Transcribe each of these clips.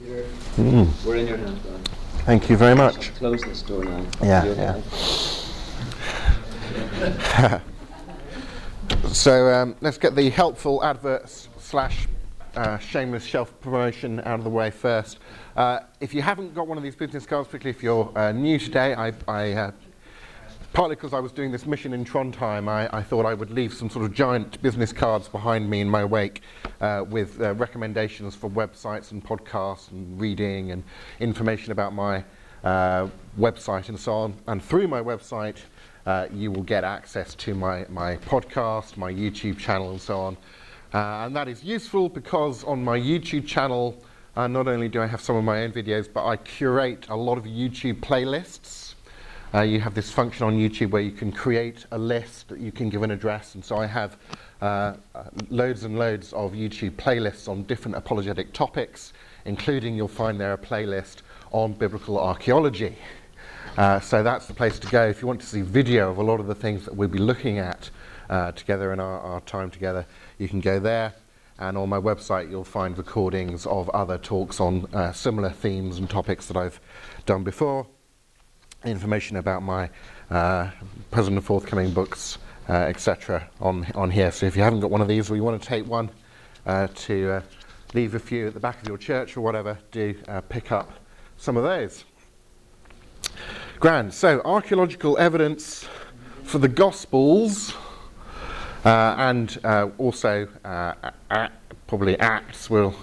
Mm. we're in your hands. Thank you very much. Close this door now. Yeah, yeah. So um, let's get the helpful adverts slash uh, shameless shelf promotion out of the way first. Uh, if you haven't got one of these business cards, particularly if you're uh, new today, I, I uh, partly because I was doing this mission in Trondheim, I, I thought I would leave some sort of giant business cards behind me in my wake uh, with uh, recommendations for websites and podcasts and reading and information about my uh, website and so on. And through my website, uh, you will get access to my, my podcast, my YouTube channel, and so on. Uh, and that is useful because on my YouTube channel, uh, not only do I have some of my own videos, but I curate a lot of YouTube playlists. Uh, you have this function on YouTube where you can create a list that you can give an address, and so I have uh, uh, loads and loads of YouTube playlists on different apologetic topics, including you'll find there a playlist on biblical archaeology. Uh, so that's the place to go if you want to see video of a lot of the things that we'll be looking at uh, together in our, our time together. You can go there, and on my website you'll find recordings of other talks on uh, similar themes and topics that I've done before information about my uh, present and forthcoming books, uh, etc., on on here. So if you haven't got one of these, or you want to take one uh, to uh, leave a few at the back of your church or whatever, do uh, pick up some of those. Grand. So archaeological evidence for the Gospels. Uh, and also, probably Acts we'll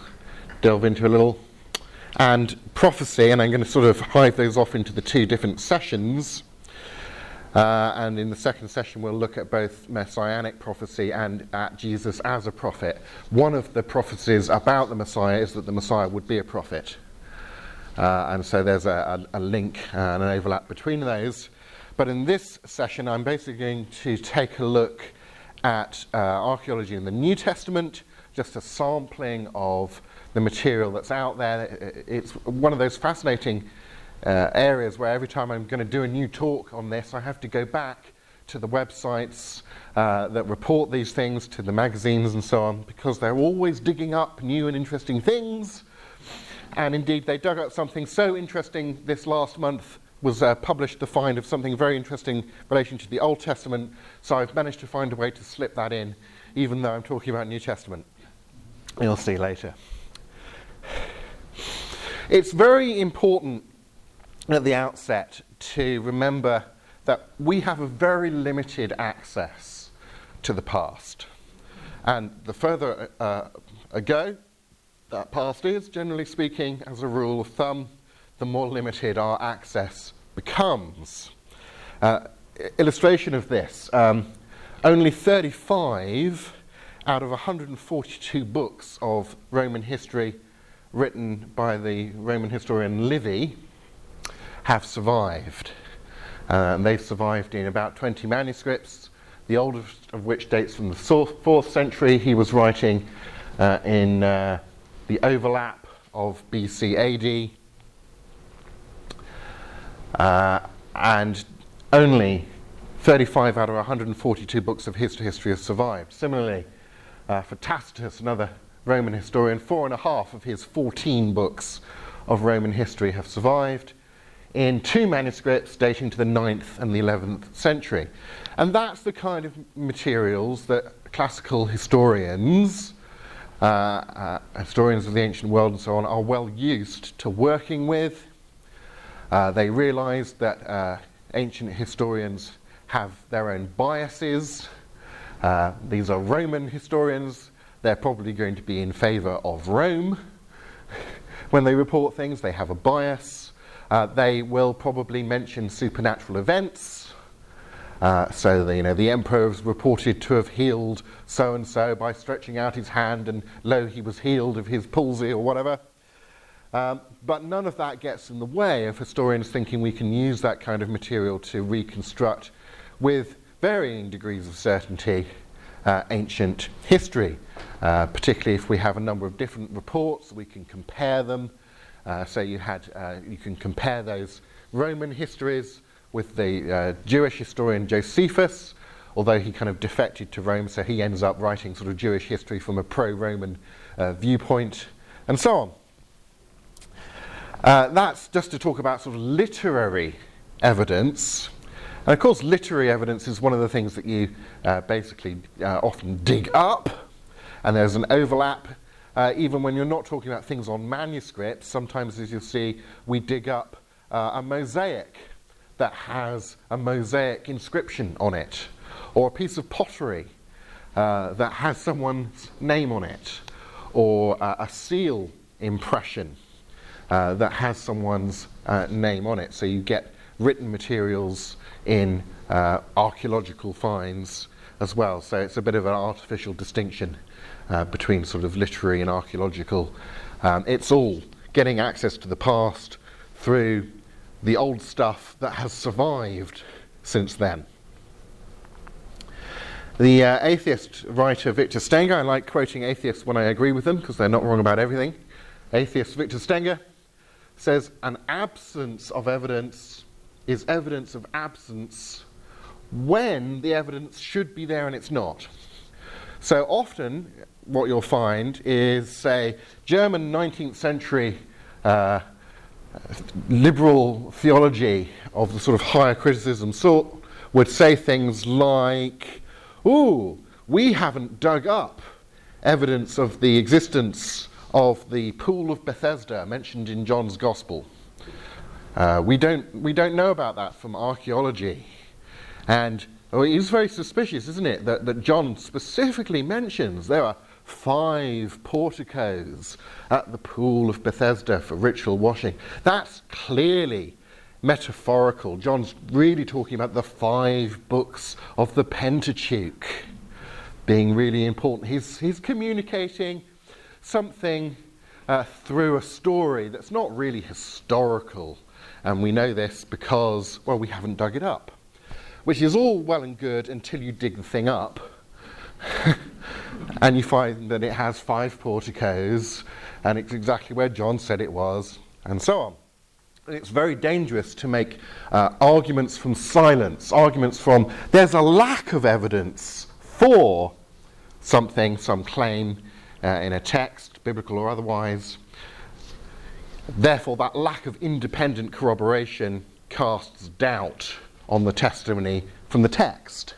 delve into a little and prophecy, and I'm going to sort of hive those off into the two different sessions. Uh, and in the second session, we'll look at both messianic prophecy and at Jesus as a prophet. One of the prophecies about the Messiah is that the Messiah would be a prophet. Uh, and so there's a, a, a link uh, and an overlap between those. But in this session, I'm basically going to take a look at uh, archaeology in the New Testament, just a sampling of the material that's out there. It's one of those fascinating uh, areas where every time I'm going to do a new talk on this, I have to go back to the websites uh, that report these things, to the magazines and so on, because they're always digging up new and interesting things. And indeed, they dug up something so interesting this last month was uh, published the find of something very interesting in relation to the Old Testament. So I've managed to find a way to slip that in, even though I'm talking about New Testament. You'll see later. It's very important at the outset to remember that we have a very limited access to the past. And the further uh, ago that past is, generally speaking, as a rule of thumb, the more limited our access becomes. Uh, illustration of this um, only 35 out of 142 books of Roman history written by the Roman historian Livy have survived. Uh, and they've survived in about 20 manuscripts, the oldest of which dates from the 4th century. He was writing uh, in uh, the overlap of BC AD. Uh, and only 35 out of 142 books of history, history have survived. Similarly, uh, for Tacitus, another Roman historian, four and a half of his 14 books of Roman history have survived in two manuscripts dating to the 9th and the 11th century. And that's the kind of materials that classical historians, uh, uh, historians of the ancient world and so on, are well used to working with. Uh, they realize that uh, ancient historians have their own biases. Uh, these are Roman historians. They're probably going to be in favor of Rome. when they report things, they have a bias. Uh, they will probably mention supernatural events. Uh, so the, you know the emperor is reported to have healed so and so by stretching out his hand, and lo, he was healed of his palsy or whatever. Um, but none of that gets in the way of historians thinking we can use that kind of material to reconstruct, with varying degrees of certainty, uh, ancient history. Uh, particularly if we have a number of different reports, we can compare them. Uh, so you had, uh, you can compare those Roman histories with the uh, Jewish historian Josephus, although he kind of defected to Rome, so he ends up writing sort of Jewish history from a pro-Roman uh, viewpoint, and so on. Uh, that's just to talk about sort of literary evidence. And of course, literary evidence is one of the things that you uh, basically uh, often dig up, and there's an overlap. Uh, even when you're not talking about things on manuscripts, sometimes, as you'll see, we dig up uh, a mosaic that has a mosaic inscription on it, or a piece of pottery uh, that has someone's name on it, or a seal impression uh, that has someone's name on it. So you get written materials in uh, archaeological finds as well. So it's a bit of an artificial distinction uh, between sort of literary and archaeological. Um, it's all getting access to the past through the old stuff that has survived since then. The uh, atheist writer Victor Stenger, I like quoting atheists when I agree with them because they're not wrong about everything. Atheist Victor Stenger says, An absence of evidence is evidence of absence when the evidence should be there and it's not. So often, what you'll find is, say, German 19th century uh, liberal theology of the sort of higher criticism sort would say things like, Ooh, we haven't dug up evidence of the existence of the pool of Bethesda mentioned in John's Gospel. Uh, we, don't, we don't know about that from archaeology. And oh, it is very suspicious, isn't it, that, that John specifically mentions there are five porticos at the pool of Bethesda for ritual washing. That's clearly metaphorical. John's really talking about the five books of the Pentateuch being really important. He's, he's communicating something uh, through a story that's not really historical. And we know this because, well, we haven't dug it up. Which is all well and good until you dig the thing up. and you find that it has five porticos, and it's exactly where John said it was, and so on. It's very dangerous to make uh, arguments from silence, arguments from there's a lack of evidence for something, some claim uh, in a text, biblical or otherwise. Therefore, that lack of independent corroboration casts doubt on the testimony from the text.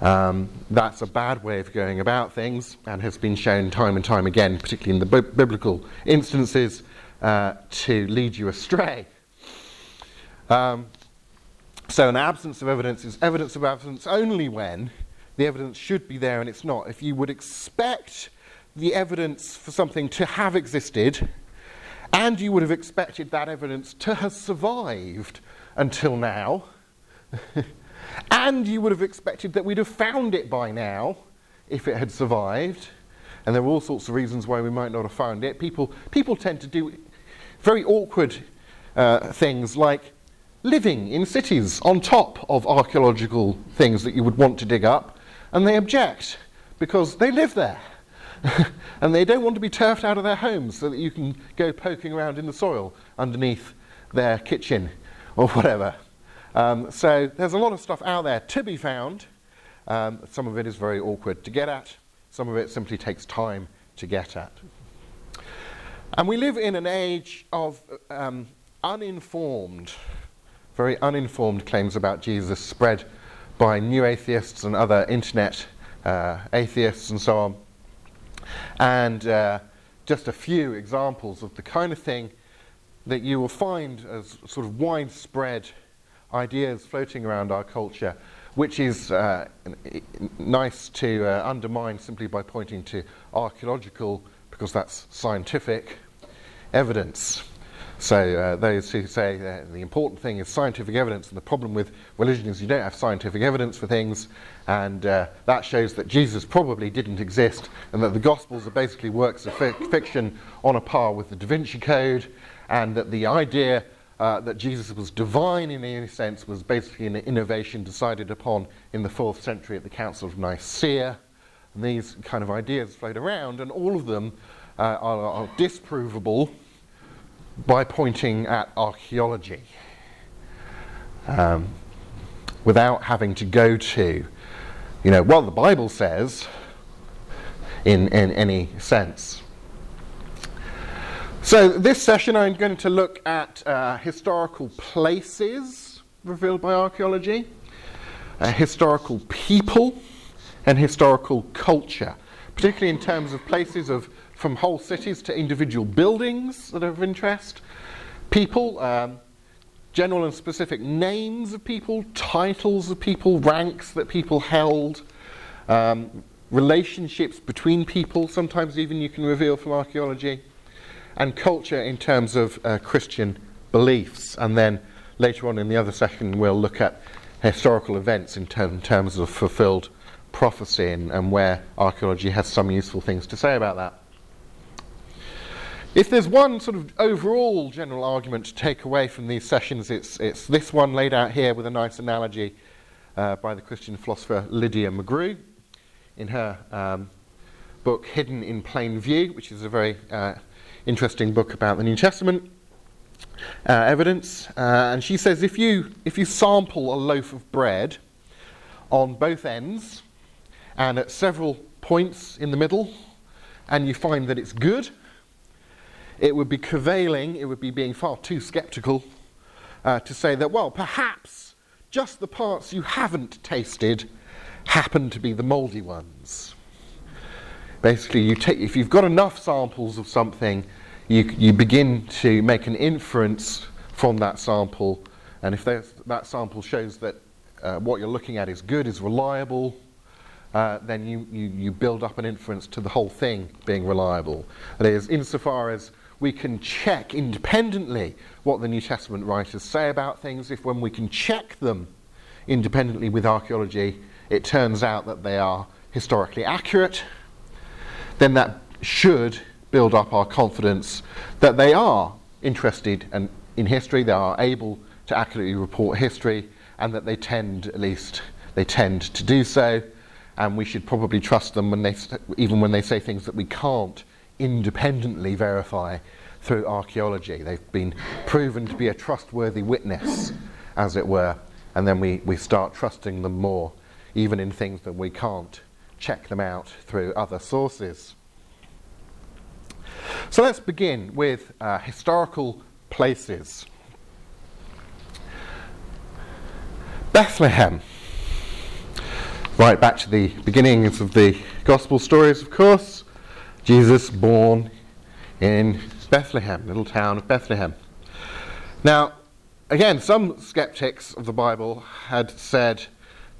Um, that's a bad way of going about things and has been shown time and time again, particularly in the bi- biblical instances, uh, to lead you astray. Um, so, an absence of evidence is evidence of absence only when the evidence should be there and it's not. If you would expect the evidence for something to have existed, and you would have expected that evidence to have survived until now, and you would have expected that we'd have found it by now if it had survived. And there are all sorts of reasons why we might not have found it. People, people tend to do very awkward uh, things like living in cities on top of archaeological things that you would want to dig up, and they object because they live there. and they don't want to be turfed out of their homes so that you can go poking around in the soil underneath their kitchen or whatever. Um, so there's a lot of stuff out there to be found. Um, some of it is very awkward to get at, some of it simply takes time to get at. And we live in an age of um, uninformed, very uninformed claims about Jesus spread by new atheists and other internet uh, atheists and so on. And uh, just a few examples of the kind of thing that you will find as sort of widespread ideas floating around our culture, which is uh, nice to uh, undermine simply by pointing to archaeological, because that's scientific, evidence. So uh, who say the important thing is scientific evidence, and the problem with religion is you don't have scientific evidence for things, and uh, that shows that Jesus probably didn't exist, and that the Gospels are basically works of fi- fiction on a par with the Da Vinci Code, and that the idea uh, that Jesus was divine in any sense was basically an innovation decided upon in the fourth century at the Council of Nicaea. And these kind of ideas float around, and all of them uh, are, are disprovable by pointing at archaeology um, without having to go to, you know, what the Bible says in, in any sense. So, this session I'm going to look at uh, historical places revealed by archaeology, uh, historical people, and historical culture, particularly in terms of places of from whole cities to individual buildings that are of interest, people, um, general and specific names of people, titles of people, ranks that people held, um, relationships between people, sometimes even you can reveal from archaeology, and culture in terms of uh, Christian beliefs. And then later on in the other session, we'll look at historical events in, ter- in terms of fulfilled prophecy and, and where archaeology has some useful things to say about that. If there's one sort of overall general argument to take away from these sessions, it's, it's this one laid out here with a nice analogy uh, by the Christian philosopher Lydia McGrew in her um, book Hidden in Plain View, which is a very uh, interesting book about the New Testament uh, evidence. Uh, and she says if you, if you sample a loaf of bread on both ends and at several points in the middle, and you find that it's good, it would be curvailing, it would be being far too skeptical uh, to say that, well, perhaps just the parts you haven't tasted happen to be the mouldy ones. Basically, you take, if you've got enough samples of something, you, you begin to make an inference from that sample, and if that sample shows that uh, what you're looking at is good, is reliable, uh, then you, you, you build up an inference to the whole thing being reliable. That is, insofar as we can check independently what the New Testament writers say about things. If when we can check them independently with archaeology, it turns out that they are historically accurate, then that should build up our confidence that they are interested and in history, they are able to accurately report history, and that they tend, at least, they tend to do so. And we should probably trust them when they, even when they say things that we can't independently verify through archaeology. They've been proven to be a trustworthy witness, as it were, and then we, we start trusting them more, even in things that we can't check them out through other sources. So let's begin with uh, historical places. Bethlehem. Right back to the beginnings of the Gospel stories, of course. Jesus born in Bethlehem, little town of Bethlehem. Now, again, some skeptics of the Bible had said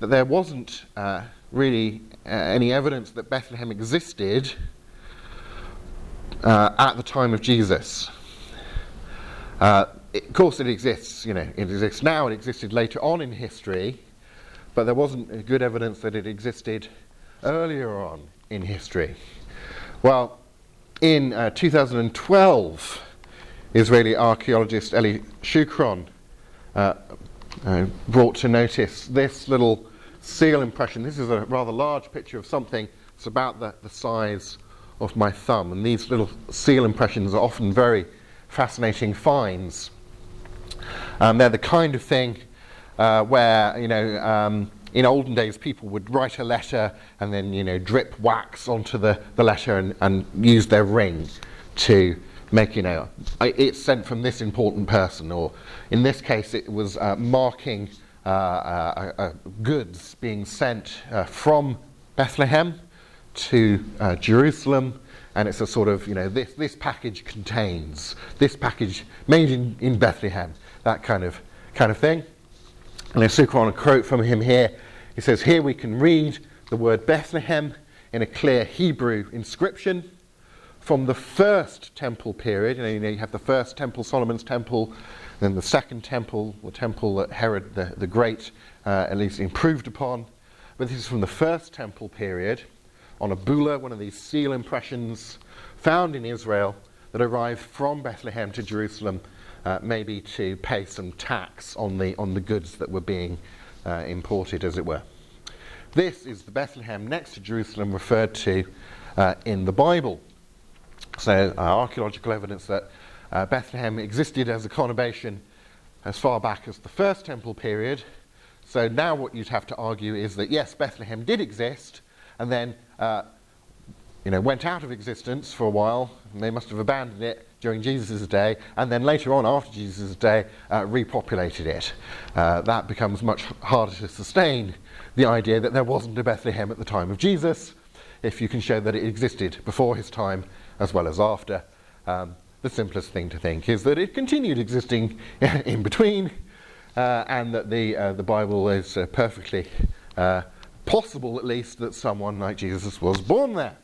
that there wasn't uh, really uh, any evidence that Bethlehem existed uh, at the time of Jesus. Uh, it, of course, it exists. You know, it exists now. It existed later on in history, but there wasn't good evidence that it existed earlier on in history. Well, in uh, 2012, Israeli archaeologist Eli Shukron uh, uh, brought to notice this little seal impression. This is a rather large picture of something that's about the, the size of my thumb. And these little seal impressions are often very fascinating finds. Um, they're the kind of thing uh, where, you know, um, in olden days, people would write a letter and then, you know, drip wax onto the, the letter and, and use their ring to make, you know, it's sent from this important person. Or in this case, it was uh, marking uh, uh, uh goods being sent uh, from Bethlehem to uh, Jerusalem. And it's a sort of, you know, this, this package contains, this package made in, in Bethlehem, that kind of, kind of thing. And I took on a quote from him here. He says, Here we can read the word Bethlehem in a clear Hebrew inscription from the first temple period. You, know, you have the first temple, Solomon's temple, then the second temple, the temple that Herod the, the Great uh, at least improved upon. But this is from the first temple period on a bulla, one of these seal impressions found in Israel that arrived from Bethlehem to Jerusalem uh, maybe to pay some tax on the, on the goods that were being uh, imported, as it were. This is the Bethlehem next to Jerusalem referred to uh, in the Bible. So, uh, archaeological evidence that uh, Bethlehem existed as a conurbation as far back as the first temple period. So, now what you'd have to argue is that yes, Bethlehem did exist, and then you know, went out of existence for a while, they must have abandoned it during Jesus' day, and then later on, after Jesus' day, uh, repopulated it. Uh, that becomes much harder to sustain the idea that there wasn't a Bethlehem at the time of Jesus, if you can show that it existed before his time as well as after. Um, the simplest thing to think is that it continued existing in between, uh, and that the, uh, the Bible is uh, perfectly uh, possible, at least, that someone like Jesus was born there.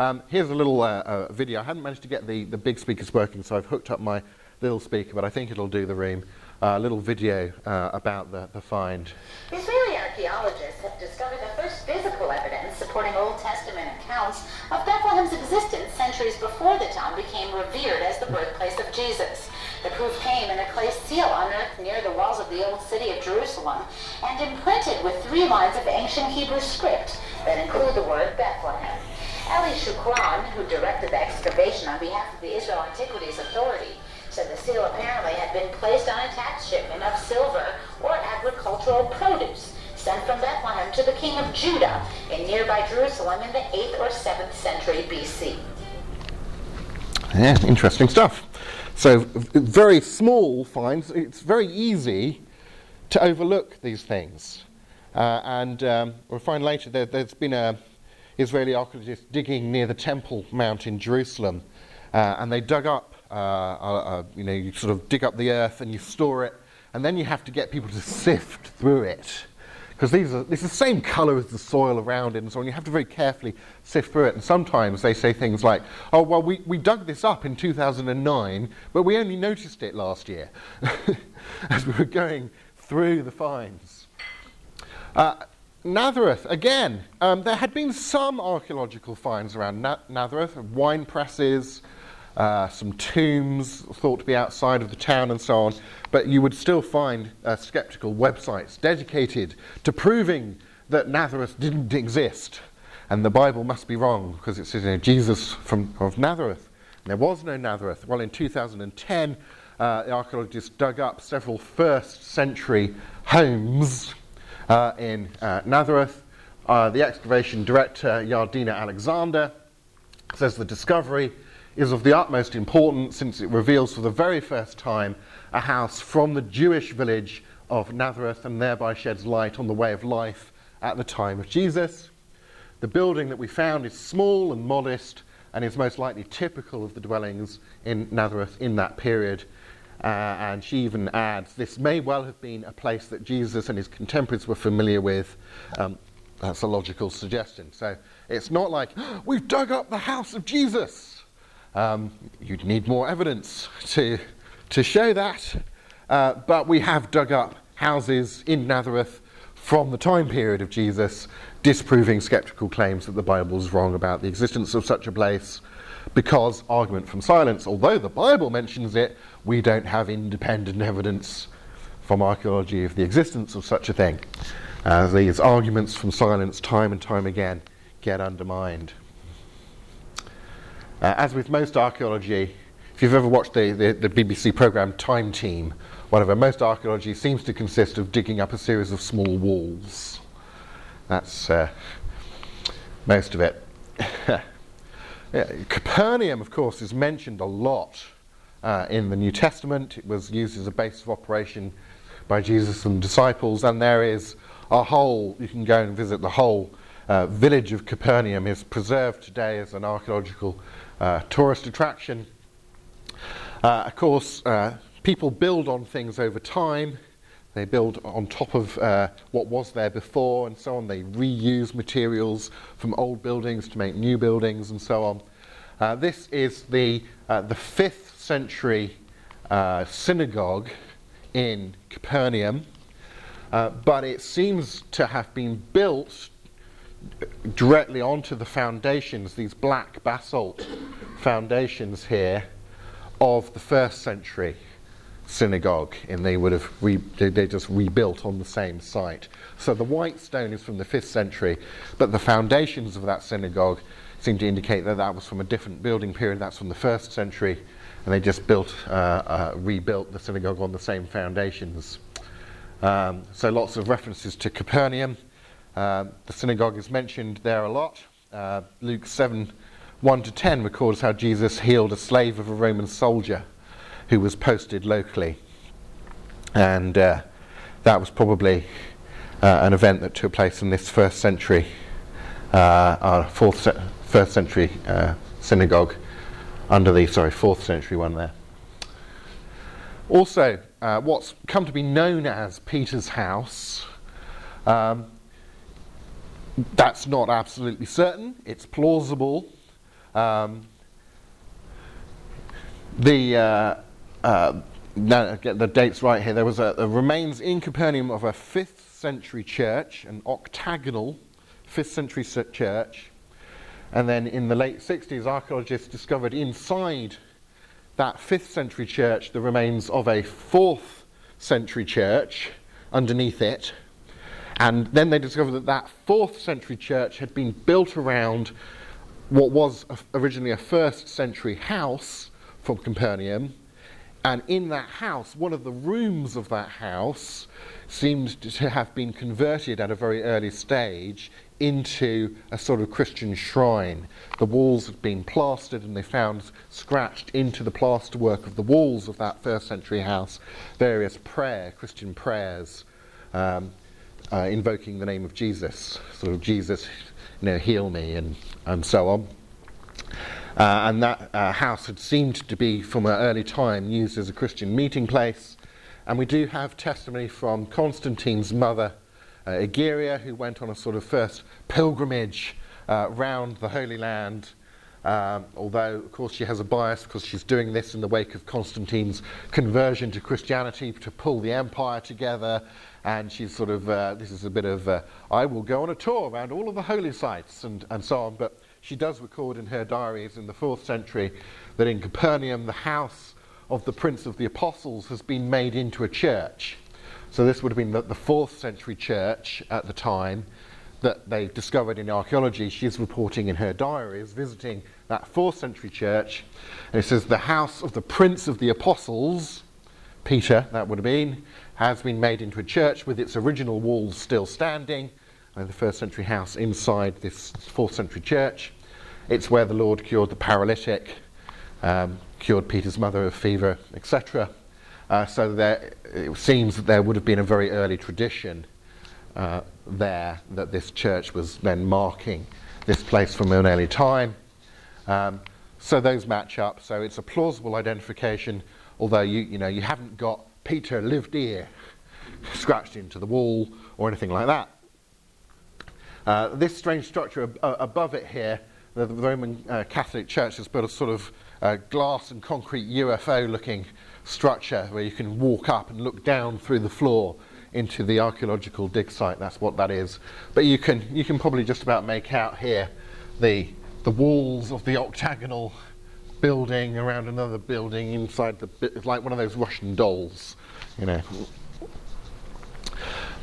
Um, here's a little uh, uh, video. I hadn't managed to get the, the big speakers working, so I've hooked up my little speaker, but I think it'll do the room. A little video about the, the find. Israeli archaeologists have discovered the first physical evidence supporting Old Testament accounts of Bethlehem's existence centuries before the town became revered as the birthplace of Jesus. The proof came in a clay seal unearthed near the walls of the old city of Jerusalem and imprinted with three lines of ancient Hebrew script that include the word Bethlehem. Eli Shukron, who directed the excavation on behalf of the Israel Antiquities Authority, said the seal apparently had been placed on a tax shipment of silver or agricultural produce sent from Bethlehem to the king of Judah in nearby Jerusalem in the 8th or 7th century BC. Yeah, interesting stuff. So, very small finds, it's very easy to overlook these things. Uh, and um, we'll find later that there's been a Israeli archaeologists digging near the Temple Mount in Jerusalem, uh, and they dug up, uh, uh, uh, you know, you sort of dig up the earth and you store it, and then you have to get people to sift through it because these are it's the same color as the soil around it and so on. You have to very carefully sift through it. And sometimes they say things like, "Oh well, we, we dug this up in 2009, but we only noticed it last year as we were going through the finds." Uh, Nazareth, again, um, there had been some archaeological finds around Na- Nazareth, wine presses, uh, some tombs thought to be outside of the town and so on, but you would still find uh, skeptical websites dedicated to proving that Nazareth didn't exist and the Bible must be wrong because it says you know, Jesus from, of Nazareth. And there was no Nazareth. Well, in 2010, uh, the archaeologists dug up several first century homes in uh, Nazareth. Uh, the excavation director, Yardenna Alexander, says the discovery is of the utmost importance since it reveals for the very first time a house from the Jewish village of Nazareth and thereby sheds light on the way of life at the time of Jesus. The building that we found is small and modest and is most likely typical of the dwellings in Nazareth in that period. Uh, and she even adds, this may well have been a place that Jesus and his contemporaries were familiar with. Um, that's a logical suggestion. So it's not like, we've dug up the house of Jesus. Um, you'd need more evidence to, to show that. Uh, but we have dug up houses in Nazareth from the time period of Jesus, disproving skeptical claims that the Bible is wrong about the existence of such a place. Because argument from silence, although the Bible mentions it, we don't have independent evidence from archaeology of the existence of such a thing. Uh, these arguments from silence, time and time again, get undermined. Uh, as with most archaeology, if you've ever watched the, the, the, BBC programme Time Team, whatever, most archaeology seems to consist of digging up a series of small walls. That's uh, most of it. Capernaum, of course, is mentioned a lot uh, in the New Testament. It was used as a base of operation by Jesus and disciples, and there is a whole, you can go and visit the whole uh, village of Capernaum is preserved today as an archaeological uh, tourist attraction. Uh, of course, uh, people build on things over time. They build on top of uh, what was there before and so on. They reuse materials from old buildings to make new buildings and so on. Uh, this is the, uh, the 5th century synagogue in Capernaum, but it seems to have been built directly onto the foundations, these black basalt foundations here of the first century synagogue, and they would have re- they just rebuilt on the same site. So the white stone is from the fifth century, but the foundations of that synagogue seem to indicate that that was from a different building period. That's from the first century, and they just built uh, uh, rebuilt the synagogue on the same foundations. Um, so lots of references to Capernaum. Um, the synagogue is mentioned there a lot. Uh, Luke 7 1 to 10 records how Jesus healed a slave of a Roman soldier who was posted locally. And uh, that was probably uh, an event that took place in this first century, uh, our fourth ce- first century uh, synagogue under the, sorry, fourth century one there. Also, uh, what's come to be known as Peter's house, um, that's not absolutely certain. It's plausible. Um, the uh, now get the dates right here. There was a, a remains in Capernaum of a fifth century church, an octagonal fifth century church, and then in the late 60s, archaeologists discovered inside that fifth century church the remains of a fourth century church underneath it. And then they discovered that that fourth century church had been built around what was originally a first century house from Capernaum. And in that house, one of the rooms of that house seemed to have been converted at a very early stage into a sort of Christian shrine. The walls had been plastered, and they found scratched into the plasterwork of the walls of that first century house various prayer, Christian prayers, um, uh, invoking the name of Jesus, sort of Jesus, you know, heal me, and, and so on. Uh, and that uh, house had seemed to be, from an early time, used as a Christian meeting place. And we do have testimony from Constantine's mother, uh, Egeria, who went on a sort of first pilgrimage uh, round the Holy Land. Um, although, of course, she has a bias because she's doing this in the wake of Constantine's conversion to Christianity to pull the empire together. And she's sort of, uh, this is a bit of, uh, I will go on a tour around all of the holy sites and, and so on. But she does record in her diaries in the fourth century that in Capernaum, the house of the Prince of the Apostles has been made into a church. So this would have been the, the fourth century church at the time that they discovered in archaeology. She's reporting in her diaries, visiting that fourth century church. And it says, The house of the Prince of the Apostles, Peter, that would have been, has been made into a church with its original walls still standing. And the first century house inside this fourth century church. It's where the Lord cured the paralytic, um, cured Peter's mother of fever, etc. Uh, so there, it seems that there would have been a very early tradition uh, there that this church was then marking this place from an early time. Um, so those match up. So it's a plausible identification, although you, you know you haven't got Peter lived here scratched into the wall or anything like that. Uh, this strange structure ab- uh, above it here, the, Roman uh, Catholic Church has built a sort of uh, glass and concrete UFO looking structure where you can walk up and look down through the floor into the archaeological dig site. That's what that is. But you can, you can probably just about make out here the, the walls of the octagonal building around another building inside the, bi- it's like one of those Russian dolls, you know.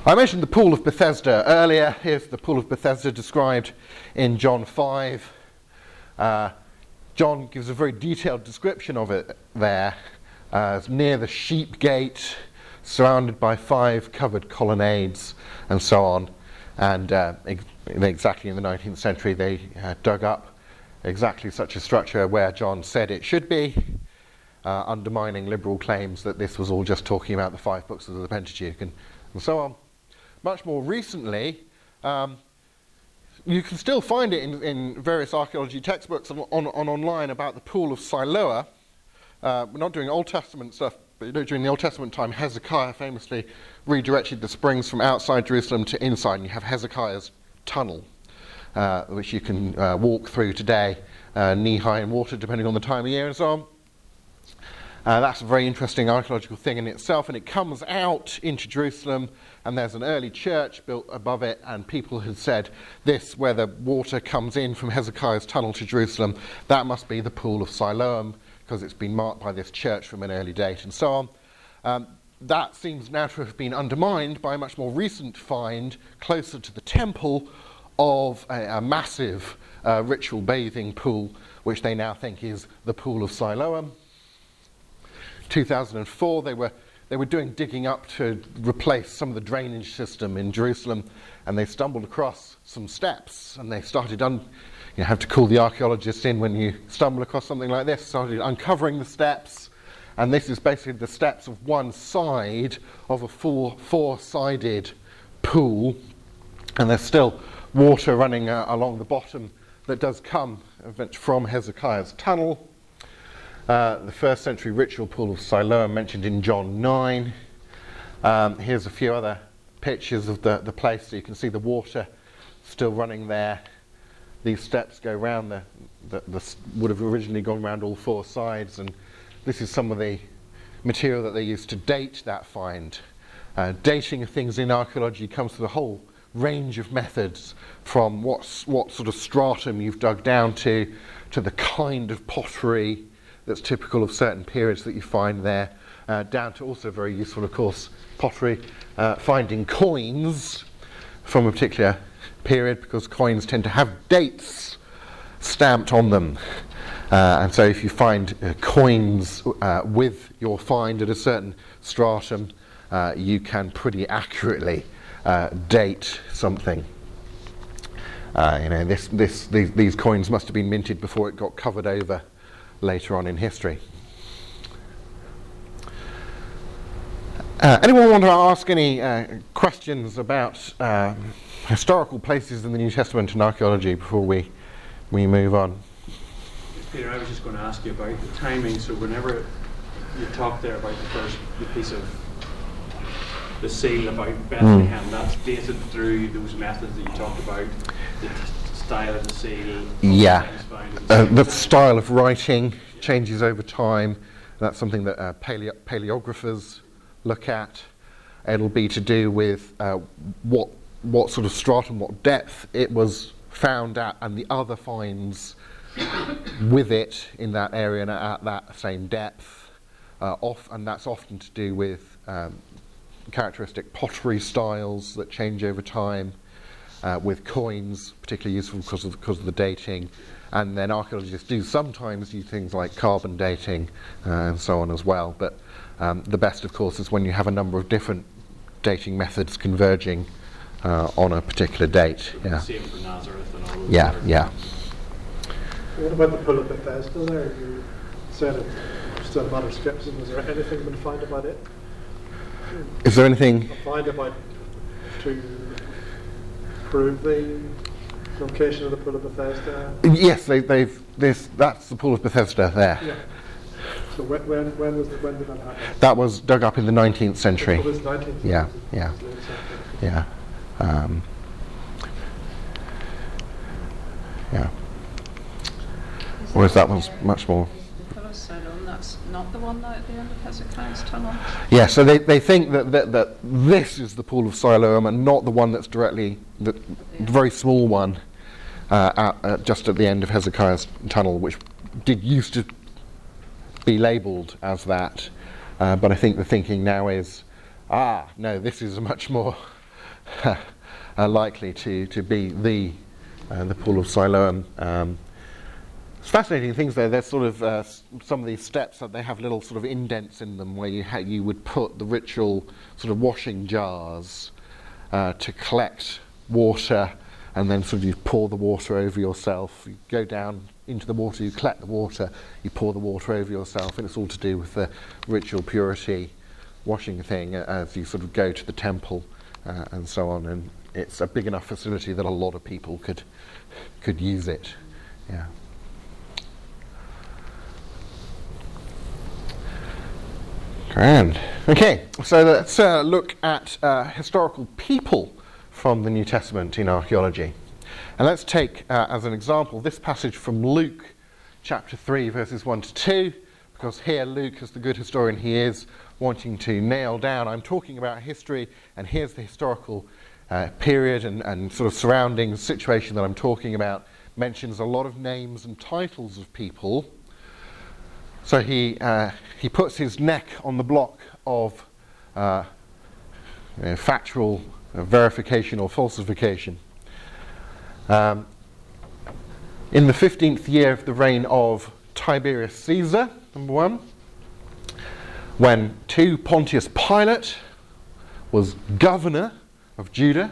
I mentioned the Pool of Bethesda earlier. Here's the Pool of Bethesda described in John 5. Uh, John gives a very detailed description of it there. Uh, near the sheep gate, surrounded by five covered colonnades, and so on. And uh, ex- exactly in the 19th century, they uh, dug up exactly such a structure where John said it should be, uh, undermining liberal claims that this was all just talking about the five books of the Pentateuch and, and so on. Much more recently, um, you can still find it in, in various archaeology textbooks on, on, on online about the pool of Siloam. Uh, we're not doing Old Testament stuff, but you know, during the Old Testament time, Hezekiah famously redirected the springs from outside Jerusalem to inside, and you have Hezekiah's tunnel, uh, which you can uh, walk through today, uh, knee high in water, depending on the time of year and so on. Uh, that's a very interesting archaeological thing in itself, and it comes out into Jerusalem, and there's an early church built above it, and people had said this, where the water comes in from Hezekiah's tunnel to Jerusalem, that must be the pool of Siloam, because it's been marked by this church from an early date, and so on. Um, that seems now to have been undermined by a much more recent find closer to the temple of a, a massive uh, ritual bathing pool, which they now think is the pool of Siloam. 2004, they were, they were doing digging up to replace some of the drainage system in Jerusalem, and they stumbled across some steps, and they started un- you have to call the archaeologists in when you stumble across something like this. Started uncovering the steps, and this is basically the steps of one side of a four, four-sided pool, and there's still water running uh, along the bottom that does come from Hezekiah's tunnel. Uh, the first century ritual pool of Siloam mentioned in John 9. Um, here's a few other pictures of the, the place, so you can see the water still running there. These steps go round the, the, the would have originally gone round all four sides, and this is some of the material that they used to date that find. Uh, dating of things in archaeology comes through a whole range of methods from what's, what sort of stratum you've dug down to, to the kind of pottery that's typical of certain periods that you find there, uh, down to also very useful, of course, pottery, uh, finding coins from a particular period because coins tend to have dates stamped on them. Uh, and so if you find uh, coins uh, with your find at a certain stratum, uh, you can pretty accurately date something. You know, this, this, these, these coins must have been minted before it got covered over later on in history. Uh, anyone want to ask any uh, questions about uh, historical places in the New Testament and archaeology before we, we move on? Peter, I was just going to ask you about the timing. So whenever you talked there about the first the piece of the seal about Bethlehem, mm. that's dated through those methods that you talked about, the style of the seal. Yeah, uh, the style of writing changes over time. That's something that uh, paleo- paleographers look at. It'll be to do with uh, what what sort of stratum, what depth it was found at, and the other finds with it in that area and at that same depth. Uh, off, and that's often to do with um, characteristic pottery styles that change over time, uh, with coins, particularly useful because of, because of the dating. And then archaeologists do sometimes use things like carbon dating uh, and so on as well. But um, the best, of course, is when you have a number of different dating methods converging uh, on a particular date. Yeah. Same for Nazareth and all Yeah, yeah. What about the pool of Bethesda there? You said it still a matter of skepticism. Is there anything been found about it? Is there anything? Find about to prove the location of the pool of Bethesda? Yes, they, have This that's the pool of Bethesda there. Yeah. So when, when, when, was the, when did that happen? That was dug up in the 19th century. Oh, 19th yeah, yeah, yeah. Um, yeah. Whereas that one's much more. That's not the one at the end of Hezekiah's tunnel. Yeah, so they, they think that, that, that this is the pool of Siloam and not the one that's directly the, very small one uh, uh, just at the end of Hezekiah's tunnel, which did used to be labelled as that. Uh, but I think the thinking now is, ah, no, this is much more uh, likely to, to be the, uh, the pool of Siloam. Um, it's fascinating things there. There's sort of uh, some of these steps that they have little sort of indents in them where you, ha- you would put the ritual sort of washing jars uh, to collect water and then sort of you pour the water over yourself. You go down into the water, you collect the water, you pour the water over yourself, and it's all to do with the ritual purity washing thing as you sort of go to the temple uh, and so on. And it's a big enough facility that a lot of people could could use it. Yeah. Grand. Okay, so let's uh, look at uh, historical people from the New Testament in archaeology. And let's take uh, as an example this passage from Luke chapter 3, verses 1 to 2, because here Luke, as the good historian he is, wanting to nail down, I'm talking about history, and here's the historical uh, period and, and sort of surrounding situation that I'm talking about, mentions a lot of names and titles of people. So he, uh, he puts his neck on the block of uh, you know, factual verification or falsification. Um, in the 15th year of the reign of Tiberius Caesar, number one, when 2 Pontius Pilate was governor of Judah,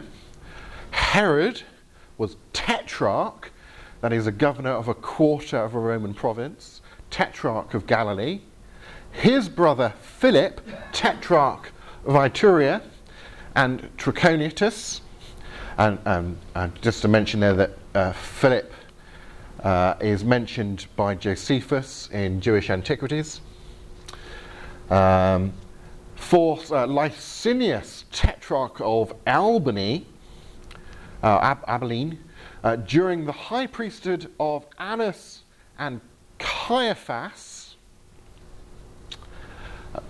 Herod was tetrarch, that is a governor of a quarter of a Roman province, tetrarch of Galilee. His brother Philip, tetrarch of Iturea and Trachonitis. And, um, and just to mention there that uh, Philip uh, is mentioned by Josephus in Jewish Antiquities. Um, fourth, uh, Lysanias, tetrarch of Albany, uh, Ab- Abilene, uh, during the high priesthood of Annas and Caiaphas,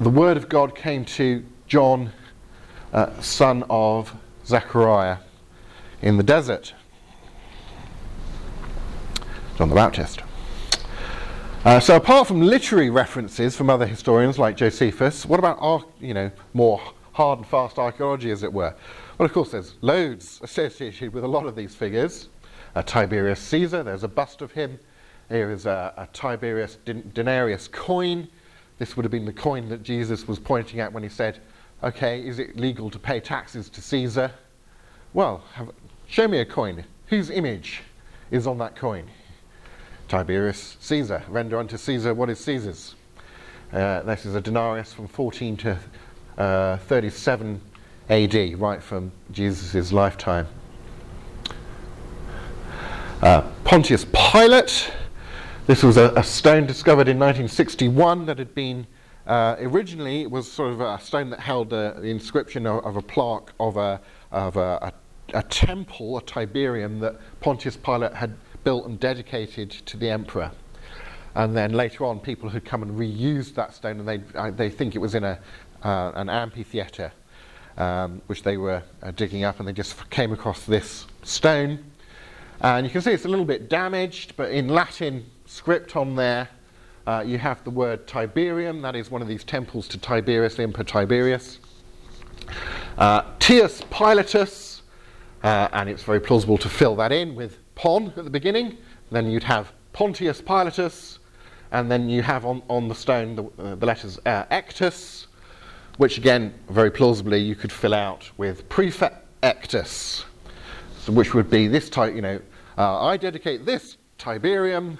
the word of God came to John, uh, son of Zechariah, in the desert. John the Baptist. Uh, so, apart from literary references from other historians like Josephus, what about our, you know, more hard and fast archaeology, as it were? Well, of course, there's loads associated with a lot of these figures. Uh, Tiberius Caesar, there's a bust of him. Here is a, a Tiberius denarius coin. This would have been the coin that Jesus was pointing at when he said, Okay, is it legal to pay taxes to Caesar? Well, have, show me a coin. Whose image is on that coin? Tiberius Caesar. Render unto Caesar what is Caesar's. Uh, this is a denarius from 14 to uh, 37 AD, right from Jesus' lifetime. Uh, Pontius Pilate. This was a, a, stone discovered in 1961 that had been uh, originally it was sort of a stone that held uh, the inscription of, of, a plaque of a of a, a, a temple, a Tiberium that Pontius Pilate had built and dedicated to the emperor. And then later on, people had come and reused that stone, and they uh, they think it was in a uh, an amphitheatre, um, which they were uh, digging up, and they just came across this stone. And you can see it's a little bit damaged, but in Latin script on there, uh, you have the word Tiberium. That is one of these temples to Tiberius, the Emperor Tiberius. Uh, Tius Pilatus, uh, and it's very plausible to fill that in with Pon at the beginning. Then you'd have Pontius Pilatus, and then you have on, on the stone the, uh, the letters uh, Ectus, which again, very plausibly, you could fill out with Prefectus, so which would be this type, you know, uh, I dedicate this Tiberium,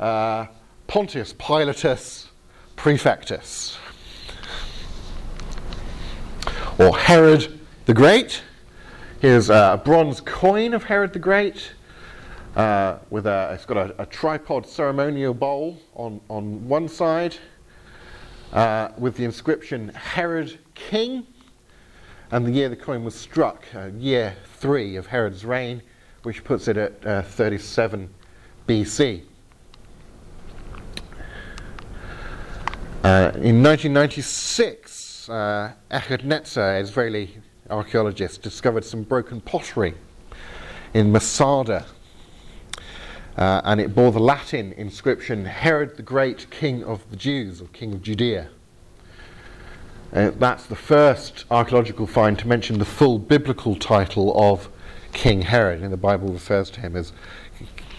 uh, Pontius Pilatus, Prefectus. Or Herod the Great. Here's a bronze coin of Herod the Great. Uh, with a, it's got a, a, tripod ceremonial bowl on, on one side uh, with the inscription Herod King and the year the coin was struck, uh, year three of Herod's reign, which puts it at uh, 37 BC. In 1996, uh, Ehud Netzer, Israeli archaeologist, discovered some broken pottery in Masada, uh, and it bore the Latin inscription Herod the Great, King of the Jews, or King of Judea. Uh, that's the first archaeological find to mention the full biblical title of King Herod. And the Bible refers to him as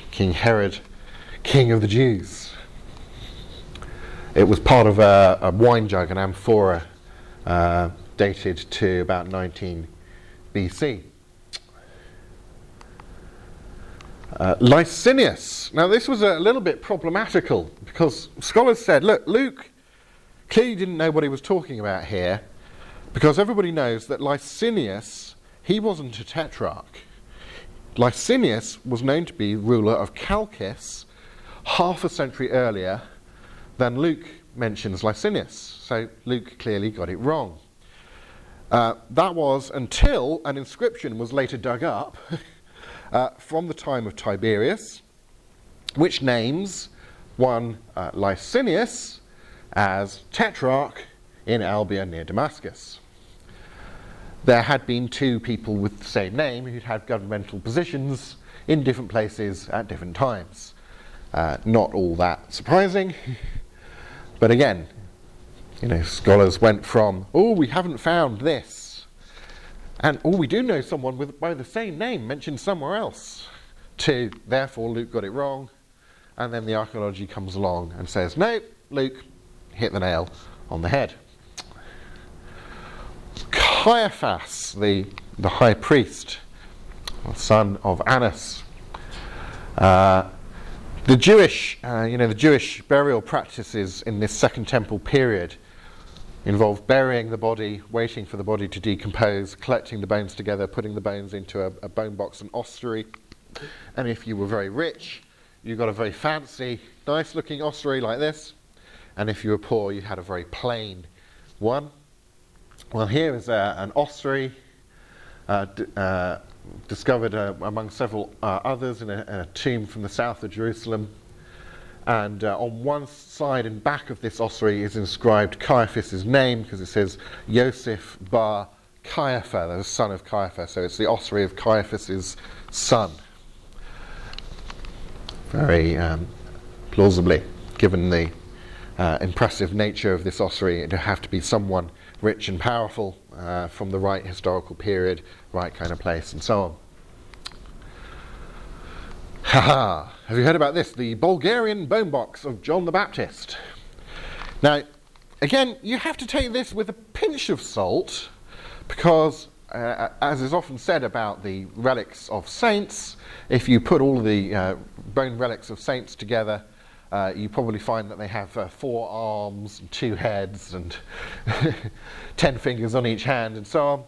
King Herod, King of the Jews. It was part of a, a wine jug, an amphora, uh, dated to about 19 BC. Uh, Lysanias. Now, this was a little bit problematical because scholars said, look, Luke clearly didn't know what he was talking about here because everybody knows that Lysanias, he wasn't a tetrarch. Lysanias was known to be ruler of Chalcis half a century earlier than Luke mentions Lysanias. So Luke clearly got it wrong. Uh, that was until an inscription was later dug up uh, from the time of Tiberius, which names one uh, Lysanias as tetrarch in Abila near Damascus. There had been two people with the same name who'd had governmental positions in different places at different times. Uh, not all that surprising, but again, you know, scholars went from, oh, we haven't found this, and oh, we do know someone with by the same name mentioned somewhere else, to therefore Luke got it wrong, and then the archaeology comes along and says, no, Luke hit the nail on the head. Caiaphas, the, the high priest, son of Annas, Uh, the Jewish, uh, you know, the Jewish burial practices in this Second Temple period involved burying the body, waiting for the body to decompose, collecting the bones together, putting the bones into a, a bone box and ossuary. And if you were very rich, you got a very fancy, nice looking ossuary like this. And if you were poor, you had a very plain one. Well, here is uh, an ossuary uh, d- uh, discovered uh, among several uh, others in a, a tomb from the south of Jerusalem. And uh, on one side and back of this ossuary is inscribed Caiaphas' name because it says Yosef bar Caiapha, the son of Caiaphas. So it's the ossuary of Caiaphas' son. Very um, plausibly, given the uh, impressive nature of this ossuary, it would have to be someone rich and powerful uh, from the right historical period, right kind of place, and so on. Haha! Have you heard about this? The Bulgarian bone box of John the Baptist. Now, again, you have to take this with a pinch of salt because, uh, as is often said about the relics of saints, if you put all the uh, bone relics of saints together, uh, you probably find that they have uh, four arms, and two heads, and ten fingers on each hand, and so on.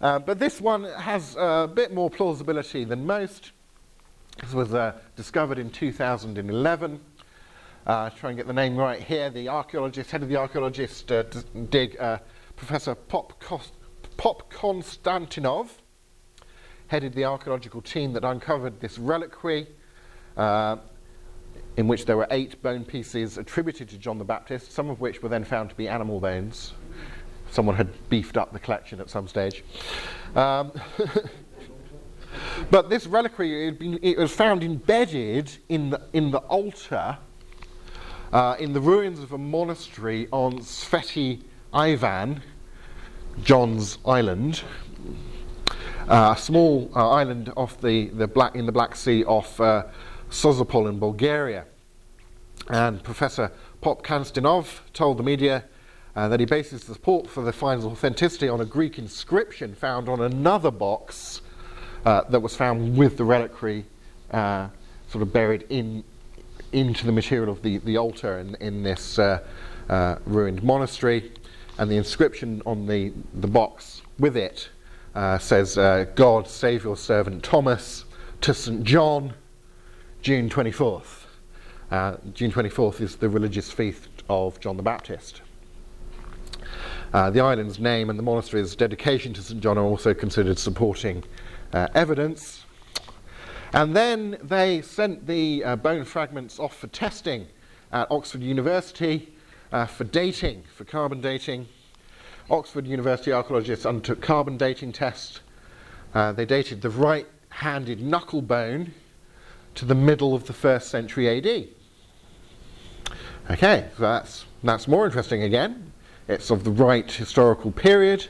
Uh, but this one has a bit more plausibility than most. This was uh, discovered in 2011. Uh, try and get the name right here. The archaeologist, head of the archaeologist uh, dig, Professor Pop, Pop Konstantinov, headed the archaeological team that uncovered this reliquary, in which there were eight bone pieces attributed to John the Baptist, some of which were then found to be animal bones. Someone had beefed up the collection at some stage. Um, But this reliquary, been, it was found embedded in the, in the altar uh, in the ruins of a monastery on Sveti Ivan, John's Island, uh, a small uh, island off the, the black, in the Black Sea off uh, Sozopol in Bulgaria. And Professor Pop Konstantinov told the media uh, that he bases the support for the find's authenticity on a Greek inscription found on another box uh, that was found with the reliquary uh, sort of buried in into the material of the, the altar in, in this uh, uh, ruined monastery. And the inscription on the, the box with it uh, says, God save your servant Thomas to St. John, June 24th. Uh, June 24th is the religious feast of John the Baptist. Uh, the island's name and the monastery's dedication to St. John are also considered supporting uh, evidence. And then they sent the uh, bone fragments off for testing at Oxford University uh, for dating, for carbon dating. Oxford University archaeologists undertook carbon dating tests. Uh, they dated the right handed knuckle bone to the middle of the first century AD. Okay, so that's, that's more interesting again. It's of the right historical period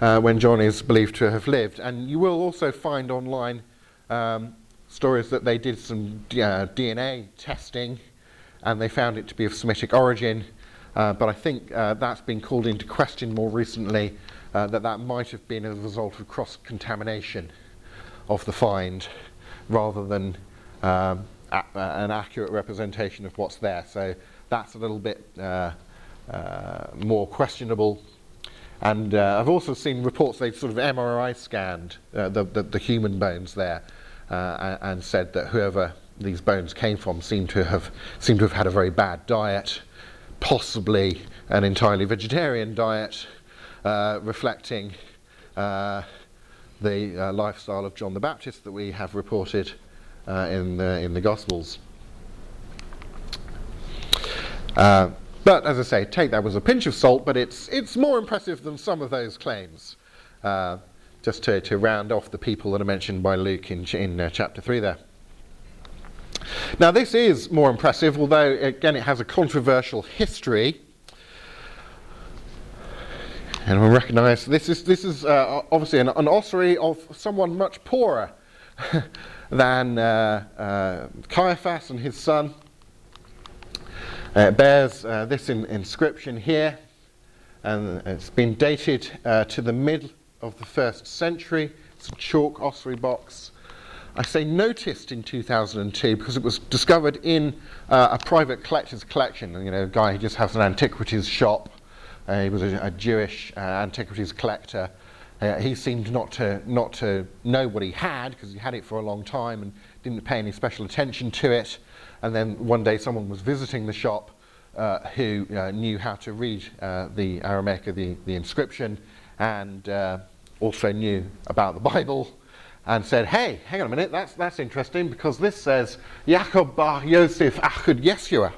uh, when John is believed to have lived. And you will also find online um, stories that they did some uh, DNA testing and they found it to be of Semitic origin. Uh, but I think uh, that's been called into question more recently uh, that that might have been a result of cross contamination of the find rather than um, a- an accurate representation of what's there. So that's a little bit uh, uh, more questionable. And uh, I've also seen reports they've sort of MRI scanned uh, the, the, the human bones there uh, and, and said that whoever these bones came from seemed to have seemed to have had a very bad diet, possibly an entirely vegetarian diet, reflecting the uh, lifestyle of John the Baptist that we have reported uh, in the in the Gospels. Uh, but as I say, take that with a pinch of salt, but it's, it's more impressive than some of those claims. Uh, just to, to round off the people that are mentioned by Luke in, in uh, chapter 3 there. Now, this is more impressive, although, again, it has a controversial history. And we recognise this is, this is uh, obviously an, an ossuary of someone much poorer than uh, uh, Caiaphas and his son. Uh, it bears this in, inscription here, and it's been dated to the middle of the first century. It's a chalk ossuary box. I say noticed in 2002 because it was discovered in uh, a private collector's collection. You know, a guy who just has an antiquities shop. Uh, he was a, a Jewish uh, antiquities collector. Uh, he seemed not to not to know what he had because he had it for a long time and didn't pay any special attention to it. And then one day, someone was visiting the shop uh, who uh, knew how to read uh, the Aramaic of the, the inscription and uh, also knew about the Bible and said, Hey, hang on a minute, that's, that's interesting because this says Jacob bar Yosef Achud Yeshua.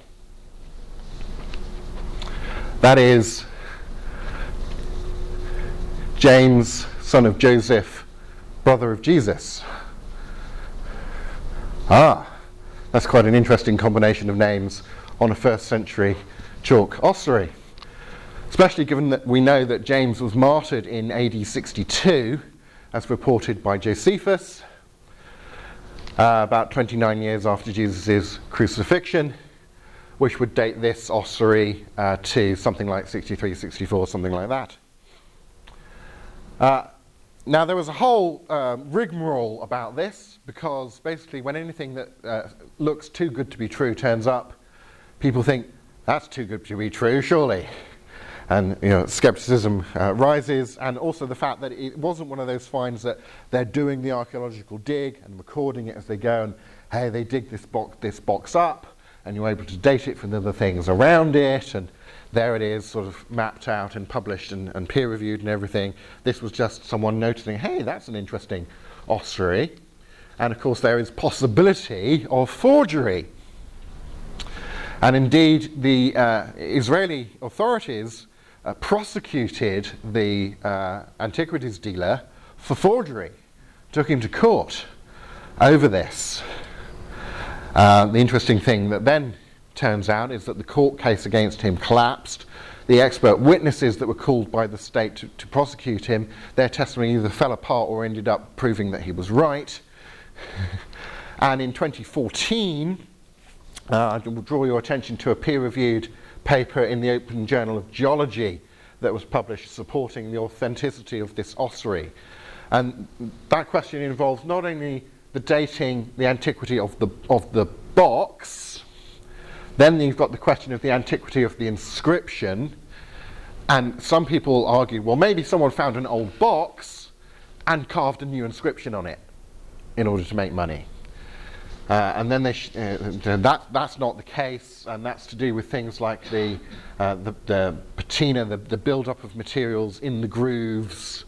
That is James, son of Joseph, brother of Jesus. Ah, that's quite an interesting combination of names on a first century chalk ossuary. Especially given that we know that James was martyred in AD 62, as reported by Josephus, uh, about 29 years after Jesus' crucifixion, which would date this ossuary uh, to something like 63, 64, something like that. Uh, now, there was a whole um, rigmarole about this because basically, when anything that uh, looks too good to be true turns up, people think that's too good to be true, surely. And you know, skepticism uh, rises, and also the fact that it wasn't one of those finds that they're doing the archaeological dig and recording it as they go, and hey, they dig this box, this box up, and you're able to date it from the other things around it, and there it is, sort of mapped out and published and, and peer reviewed and everything. This was just someone noticing, hey, that's an interesting ossuary. And of course, there is possibility of forgery. And indeed, the uh, Israeli authorities uh, prosecuted the uh, antiquities dealer for forgery, took him to court over this. Uh, the interesting thing that then turns out is that the court case against him collapsed. The expert witnesses that were called by the state to, to prosecute him, their testimony either fell apart or ended up proving that he was right. and in 2014, uh, I will draw your attention to a peer reviewed paper in the Open Journal of Geology that was published supporting the authenticity of this ossuary. And that question involves not only the dating, the antiquity of the, of the box, then you've got the question of the antiquity of the inscription. And some people argue, well, maybe someone found an old box and carved a new inscription on it in order to make money. Uh, and then sh- uh, that, that's not the case, and that's to do with things like the, uh, the, the, patina, the, the build-up of materials in the grooves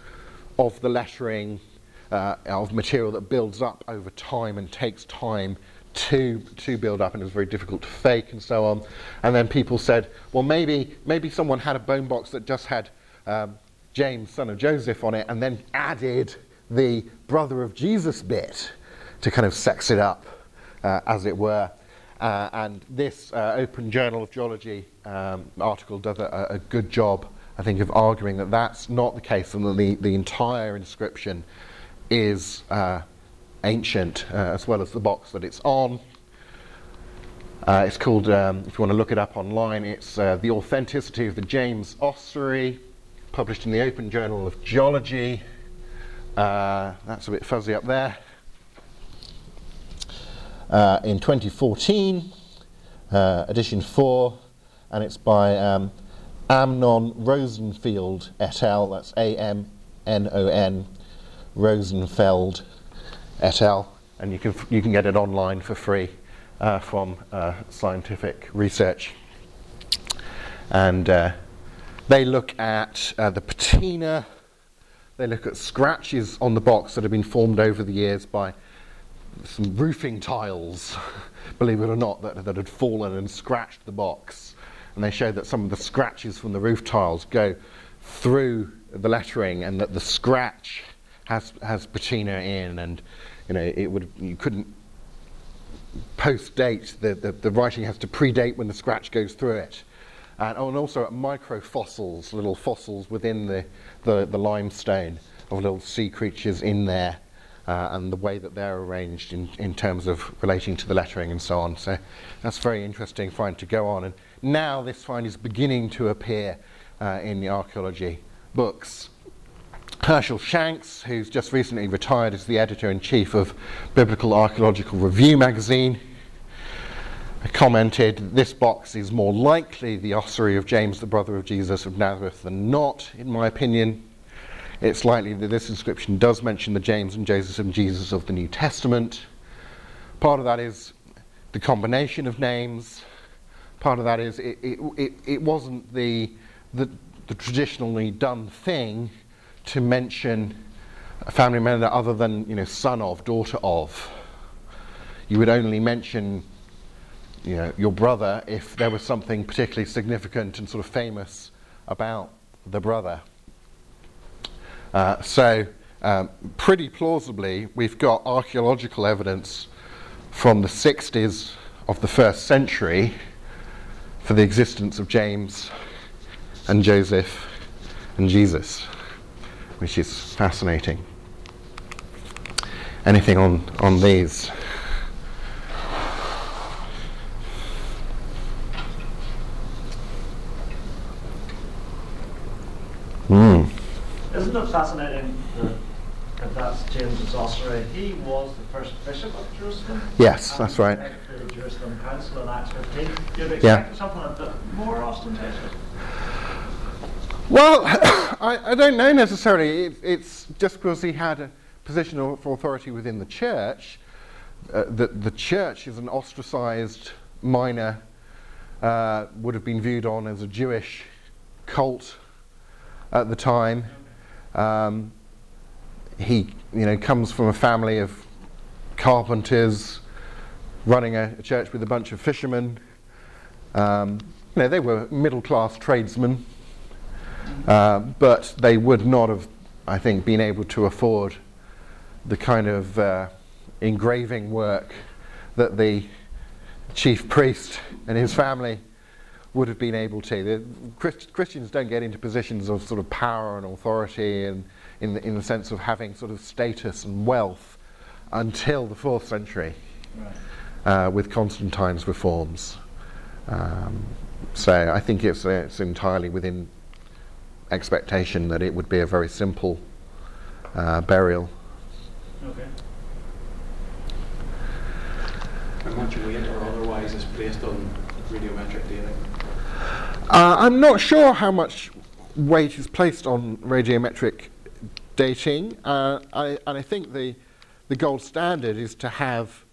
of the lettering, uh, of material that builds up over time and takes time to, to build up, and it was very difficult to fake and so on. And then people said, well, maybe, maybe someone had a bone box that just had um, James, son of Joseph, on it, and then added the brother of Jesus bit to kind of sex it up uh, as it were. Uh, and this uh, Open Journal of Geology um, article does a, a, good job, I think, of arguing that that's not the case and that the, the entire inscription is uh, ancient, uh, as well as the box that it's on. Uh, it's called, um, if you want to look it up online, it's The Authenticity of the James Ossuary, published in the Open Journal of Geology. that's a bit fuzzy up there uh, in 2014, uh, edition 4, and it's by um, Amnon Rosenfeld et al. That's A M N O N Rosenfeld et al. And you can, you can get it online for free uh, from uh, scientific research. And uh, they look at uh, the patina, they look at scratches on the box that have been formed over the years by some roofing tiles, believe it or not, that, that had fallen and scratched the box. And they show that some of the scratches from the roof tiles go through the lettering and that the scratch has, has patina in and you know, it would, you couldn't post date, the, the, the writing has to predate when the scratch goes through it. And, oh, and also microfossils, little fossils within the, the, the limestone of little sea creatures in there uh, and the way that they're arranged in, in terms of relating to the lettering and so on. So that's very interesting find to go on. And now this find is beginning to appear uh, in the archaeology books. Hershel Shanks, who's just recently retired as the editor in chief of Biblical Archaeological Review magazine, commented this box is more likely the ossuary of James, the brother of Jesus of Nazareth, than not, in my opinion. It's likely that this inscription does mention the James and Joseph and Jesus of the New Testament. Part of that is the combination of names. Part of that is it, it, it, it wasn't the, the, the traditionally done thing to mention a family member other than you know son of, daughter of. You would only mention you know, your brother if there was something particularly significant and sort of famous about the brother. Uh, so, um, pretty plausibly, we've got archaeological evidence from the 60s of the first century for the existence of James and Joseph and Jesus, which is fascinating. Anything on, on these? Mm. Isn't it fascinating that that's James's ossuary, he was the first bishop of Jerusalem? Yes, that's right. The Jerusalem Council in Acts 15. You'd expect Yeah. something a bit more ostentatious. Well, I, I don't know necessarily. It, it's just because he had a position of authority within the church. Uh, the, the church is an ostracized minor, uh, would have been viewed on as a Jewish cult at the time. Um, he, you know, comes from a family of carpenters, running a, a church with a bunch of fishermen. Um, you know, they were middle-class tradesmen, uh, but they would not have, I think, been able to afford the kind of uh, engraving work that the chief priest and his family would have been able to. The Christ- Christians don't get into positions of sort of power and authority and in the, in the sense of having sort of status and wealth until the fourth century uh, with Constantine's reforms. Um, so I think it's, uh, it's entirely within expectation that it would be a very simple uh, burial. Okay. How much weight or otherwise is placed on radiometric dating? Uh, I'm not sure how much weight is placed on radiometric dating, uh, I, and I think the, the gold standard is to have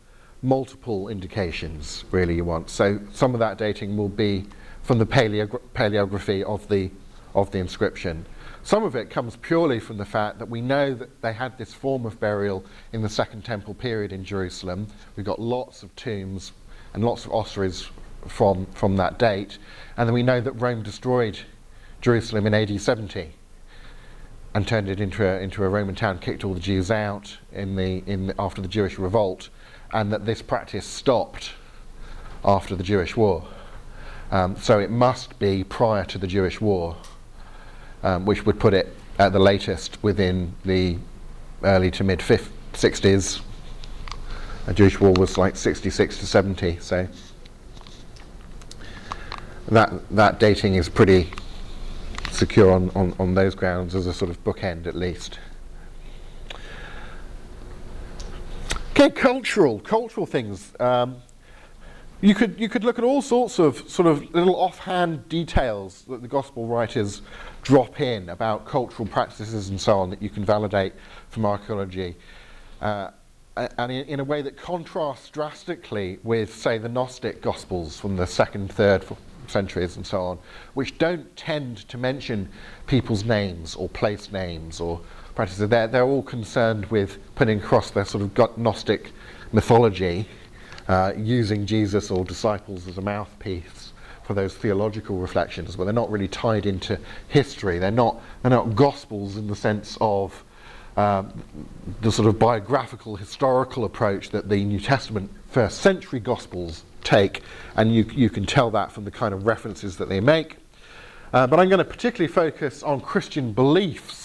multiple indications, really, you want. So some of that dating will be from the paleogra- paleography of the, of the inscription. Some of it comes purely from the fact that we know that they had this form of burial in the Second Temple period in Jerusalem. We've got lots of tombs and lots of ossuaries from, from that date. And then we know that Rome destroyed Jerusalem in AD 70 and turned it into a, into a Roman town, kicked all the Jews out in the, in the, after the Jewish revolt, and that this practice stopped after the Jewish war. Um, so it must be prior to the Jewish war, um, which would put it at the latest within the early to mid 60s. The Jewish war was like 66 to 70, so that that dating is pretty secure on, on, on those grounds as a sort of bookend at least. Okay, cultural cultural things. Um, you could you could look at all sorts of sort of little offhand details that the gospel writers drop in about cultural practices and so on that you can validate from archaeology. Uh, and in, in, a way that contrasts drastically with, say, the Gnostic Gospels from the second, third, centuries and so on, which don't tend to mention people's names or place names or practices. They're, they're all concerned with putting across their sort of Gnostic mythology, uh, using Jesus or disciples as a mouthpiece for those theological reflections, but they're not really tied into history. They're not, they're not gospels in the sense of um, the sort of biographical, historical approach that the New Testament first century Gospels take, and you, you can tell that from the kind of references that they make. Uh, but I'm going to particularly focus on Christian beliefs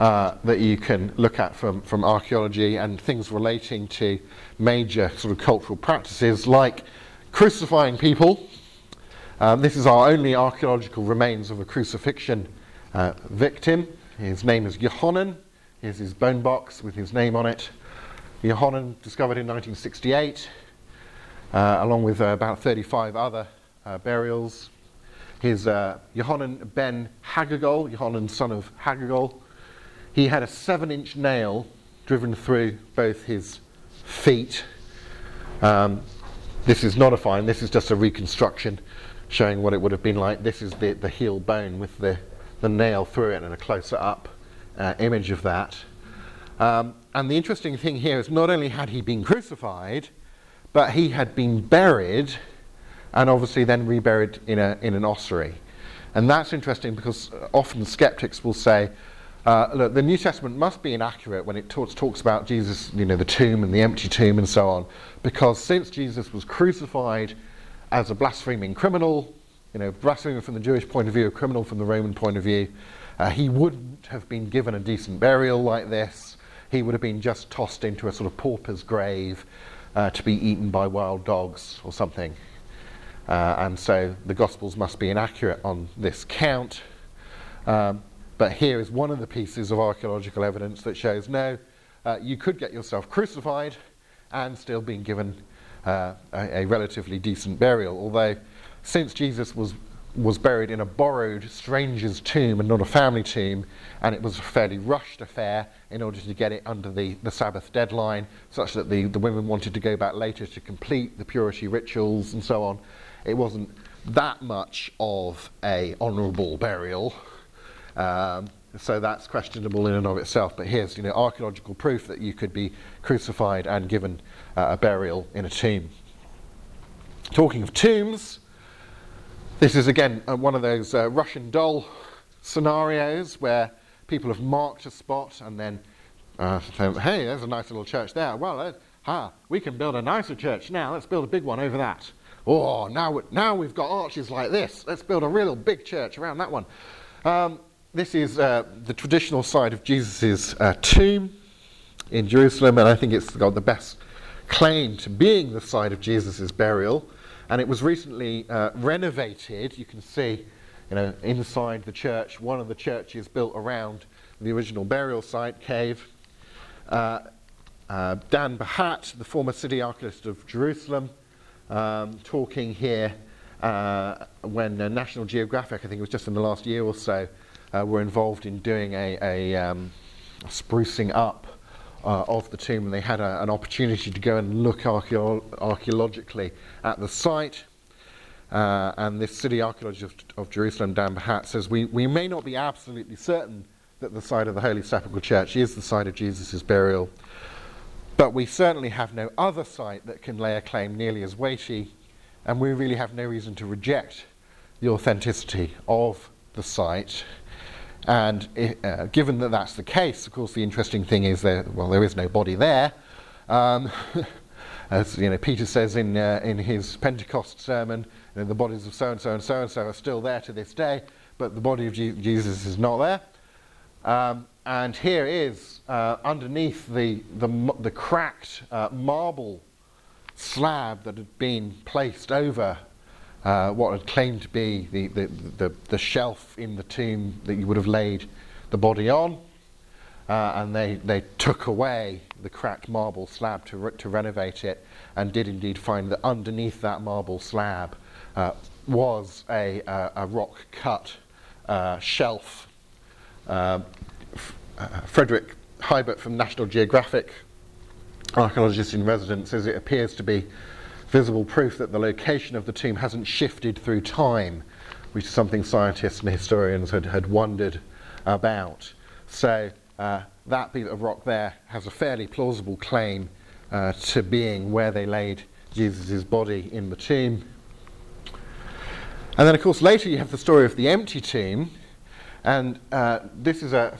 uh, that you can look at from, from archaeology and things relating to major sort of cultural practices like crucifying people. Um, this is our only archaeological remains of a crucifixion uh, victim His name is Johannan. Here's his bone box with his name on it. Johannan discovered in 1968, uh, along with uh, about 35 other uh, burials. His uh, Johannan ben Hagagol, Johannan son of Hagagol, he had a seven inch nail driven through both his feet. Um, this is not a find, this is just a reconstruction showing what it would have been like. This is the, the heel bone with the, the nail through it and a closer up uh, image of that. Um, and the interesting thing here is not only had he been crucified, but he had been buried and obviously then reburied in, a, in an ossuary. And that's interesting because often skeptics will say, uh, look, the New Testament must be inaccurate when it talks, talks about Jesus, you know, the tomb and the empty tomb and so on, because since Jesus was crucified as a blaspheming criminal, you know, blaspheming from the Jewish point of view, a criminal from the Roman point of view, uh, he wouldn't have been given a decent burial like this. He would have been just tossed into a sort of pauper's grave uh, to be eaten by wild dogs or something. Uh, and so the Gospels must be inaccurate on this count. Um, but here is one of the pieces of archaeological evidence that shows no, uh, you could get yourself crucified and still being given uh, a, a, relatively decent burial. Although, since Jesus was was buried in a borrowed stranger's tomb and not a family tomb, and it was a fairly rushed affair in order to get it under the, the Sabbath deadline, such that the, the women wanted to go back later to complete the purity rituals and so on. It wasn't that much of a honourable burial. Um, so that's questionable in and of itself. But here's you know, archaeological proof that you could be crucified and given uh, a burial in a tomb. Talking of tombs, this is again uh, one of those uh, Russian doll scenarios where people have marked a spot and then uh, say, hey, there's a nice little church there. Well, uh, ha, we can build a nicer church now. Let's build a big one over that. Oh, now, now we've got arches like this. Let's build a real big church around that one. Um, this is uh, the traditional side of Jesus' uh, tomb in Jerusalem, and I think it's got the best claim to being the site of Jesus' burial. And it was recently uh, renovated. You can see, you know, inside the church, one of the churches built around the original burial site cave. Uh, uh, Dan Bahat, the former city archivist of Jerusalem, um, talking here uh, when National Geographic, I think it was just in the last year or so, uh, were involved in doing a, a, um, sprucing up uh, of the tomb, and they had a, an opportunity to go and look archeo- archaeologically at the site. Uh, and this city archaeologist of, of Jerusalem, Dan Bahat, says we, we may not be absolutely certain that the site of the Holy Sepulchre Church is the site of Jesus' burial, but we certainly have no other site that can lay a claim nearly as weighty, and we really have no reason to reject the authenticity of the site. And uh, given that that's the case, of course, the interesting thing is that, well, there is no body there. Um, as you know, Peter says in, uh, in his Pentecost sermon, you know, the bodies of so and so and so and so are still there to this day, but the body of Je- Jesus is not there. Um, and here is uh, underneath the, the, the cracked uh, marble slab that had been placed over uh, what had claimed to be the, the, the, the, shelf in the tomb that you would have laid the body on. Uh, and they, they took away the cracked marble slab to, re- to renovate it and did indeed find that underneath that marble slab uh, was a, a rock cut uh, shelf. Uh, F- uh, Frederick Hiebert from National Geographic, archaeologist in residence, says it appears to be visible proof that the location of the tomb hasn't shifted through time, which is something scientists and historians had, had wondered about. So uh, that bit of rock there has a fairly plausible claim uh, to being where they laid Jesus' body in the tomb. And then, of course, later you have the story of the empty tomb, and uh, this is a,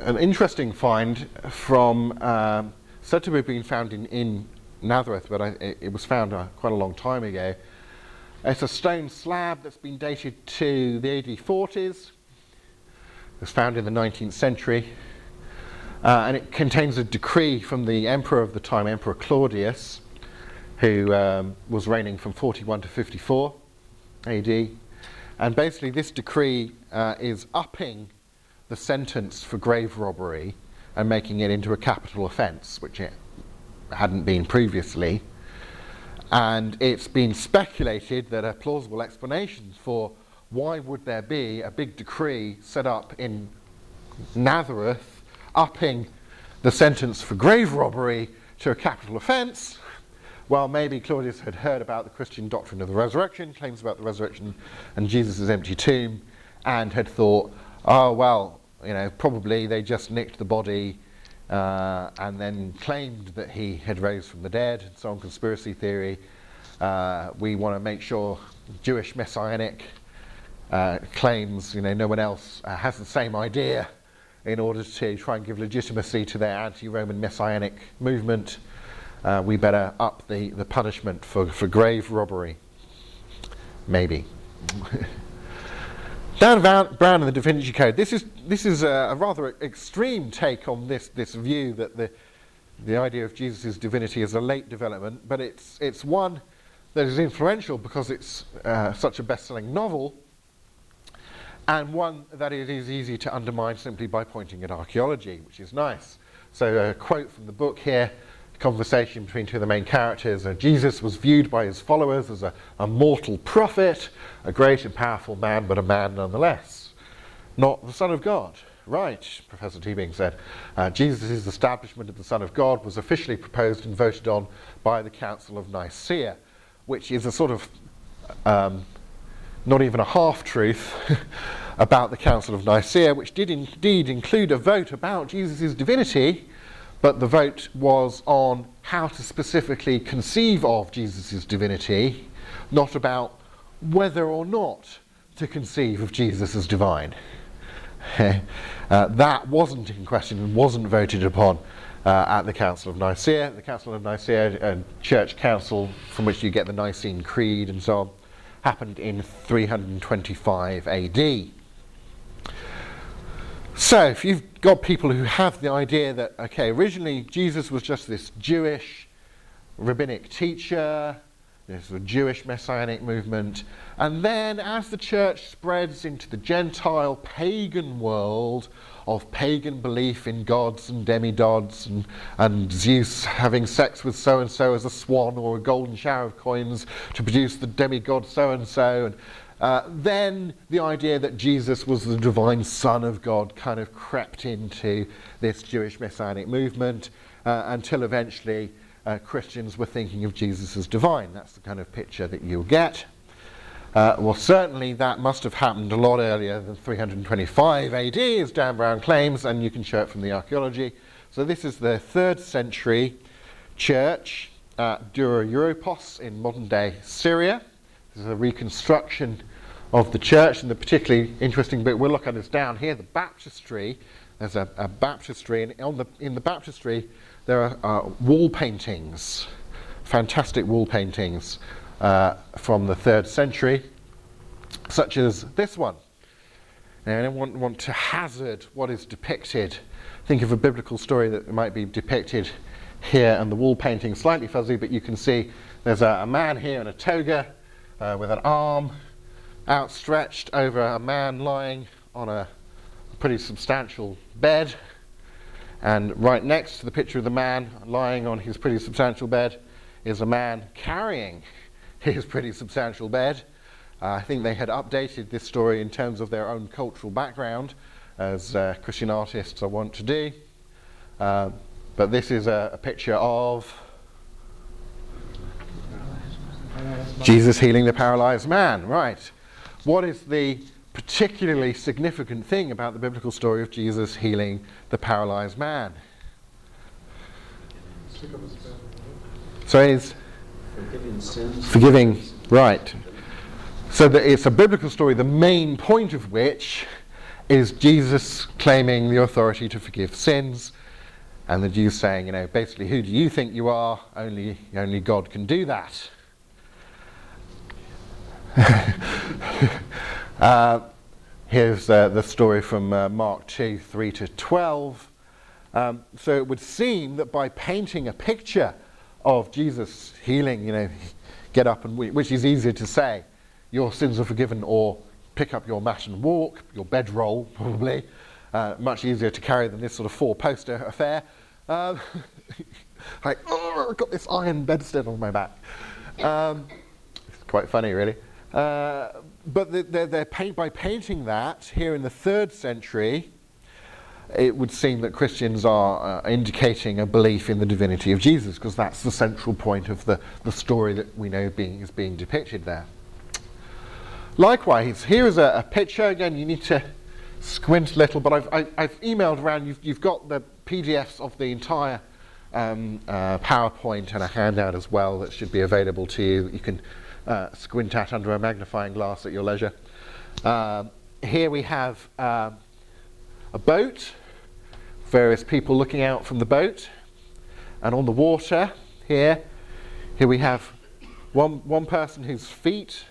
an interesting find from uh, said to have been found in, in Nazareth, but I, it, it, was found uh, quite a long time ago. It's a stone slab that's been dated to the AD 40s. It was found in the 19th century. Uh, and it contains a decree from the emperor of the time, Emperor Claudius, who um, was reigning from 41 to 54 AD. And basically, this decree uh, is upping the sentence for grave robbery and making it into a capital offence, which it hadn't been previously. And it's been speculated that a plausible explanation for why would there be a big decree set up in Nazareth upping the sentence for grave robbery to a capital offence. Well, maybe Claudius had heard about the Christian doctrine of the resurrection, claims about the resurrection and Jesus' empty tomb, and had thought, oh, well, you know, probably they just nicked the body uh, and then claimed that he had raised from the dead, and so on, conspiracy theory. Uh, we want to make sure Jewish messianic uh, claims, you know, no one else uh, has the same idea in order to try and give legitimacy to their anti-Roman messianic movement. Uh, we better up the, the punishment for, for grave robbery. Maybe. Dan Brown in the Da Vinci Code. This is, this is a, a rather extreme take on this, this view that the, the idea of Jesus' divinity is a late development, but it's, it's one that is influential because it's uh, such a best selling novel, and one that it is easy to undermine simply by pointing at archaeology, which is nice. So, a quote from the book here conversation between two of the main characters. Uh, Jesus was viewed by his followers as a, a mortal prophet, a great and powerful man, but a man nonetheless, not the Son of God. Right, Professor Teabing said. Uh, Jesus' establishment of the Son of God was officially proposed and voted on by the Council of Nicaea, which is a sort of um, not even a half truth about the Council of Nicaea, which did indeed include a vote about Jesus' divinity but the vote was on how to specifically conceive of Jesus' divinity, not about whether or not to conceive of Jesus as divine. uh, that wasn't in question and wasn't voted upon uh, at the Council of Nicaea. The Council of Nicaea, a church council from which you get the Nicene Creed and so on, happened in 325 AD. So, if you've got people who have the idea that, okay, originally Jesus was just this Jewish rabbinic teacher, a Jewish messianic movement, and then as the church spreads into the Gentile pagan world of pagan belief in gods and demigods and, and Zeus having sex with so and so as a swan or a golden shower of coins to produce the demigod so and so, uh, then the idea that Jesus was the divine Son of God kind of crept into this Jewish messianic movement uh, until eventually uh, Christians were thinking of Jesus as divine. That's the kind of picture that you'll get. Uh, well, certainly that must have happened a lot earlier than 325 AD, as Dan Brown claims, and you can show it from the archaeology. So this is the third century church at Dura Europos in modern day Syria. This is a reconstruction of the church, and the particularly interesting bit we'll look at is down here, the baptistry. There's a, a baptistry, and on the, in the baptistry there are uh, wall paintings, fantastic wall paintings uh, from the third century, such as this one. Now, I don't want, want to hazard what is depicted. Think of a biblical story that might be depicted here, and the wall painting slightly fuzzy, but you can see there's a, a man here in a toga uh, with an arm outstretched over a man lying on a pretty substantial bed. And right next to the picture of the man lying on his pretty substantial bed is a man carrying his pretty substantial bed. Uh, I think they had updated this story in terms of their own cultural background, as uh, Christian artists are wont to do. Uh, but this is a, a picture of Jesus healing the paralyzed man, right what is the particularly significant thing about the biblical story of Jesus healing the paralyzed man? So he's Forgiving sins. forgiving, right. So that it's a biblical story, the main point of which is Jesus claiming the authority to forgive sins, and the Jews saying, you know, basically, who do you think you are? Only, only God can do that. uh, here's uh, the story from uh, Mark 2 3 to 12. Um, so it would seem that by painting a picture of Jesus healing, you know, get up and weep, which is easier to say, your sins are forgiven, or pick up your mat and walk, your bedroll probably, uh, much easier to carry than this sort of four poster affair. Um, like, oh, I've got this iron bedstead on my back. Um, it's quite funny, really. Uh, but paint, by painting that here in the third century, it would seem that Christians are uh, indicating a belief in the divinity of Jesus, because that's the central point of the, the story that we know being, is being depicted there. Likewise, here is a, a picture. Again, you need to squint a little, but I've, I, I've emailed around. You've, you've got the PDFs of the entire um, uh, PowerPoint and a handout as well that should be available to you you can uh, squint at under a magnifying glass at your leisure. Um, here we have um, a boat, various people looking out from the boat, and on the water here, here we have one, one person whose feet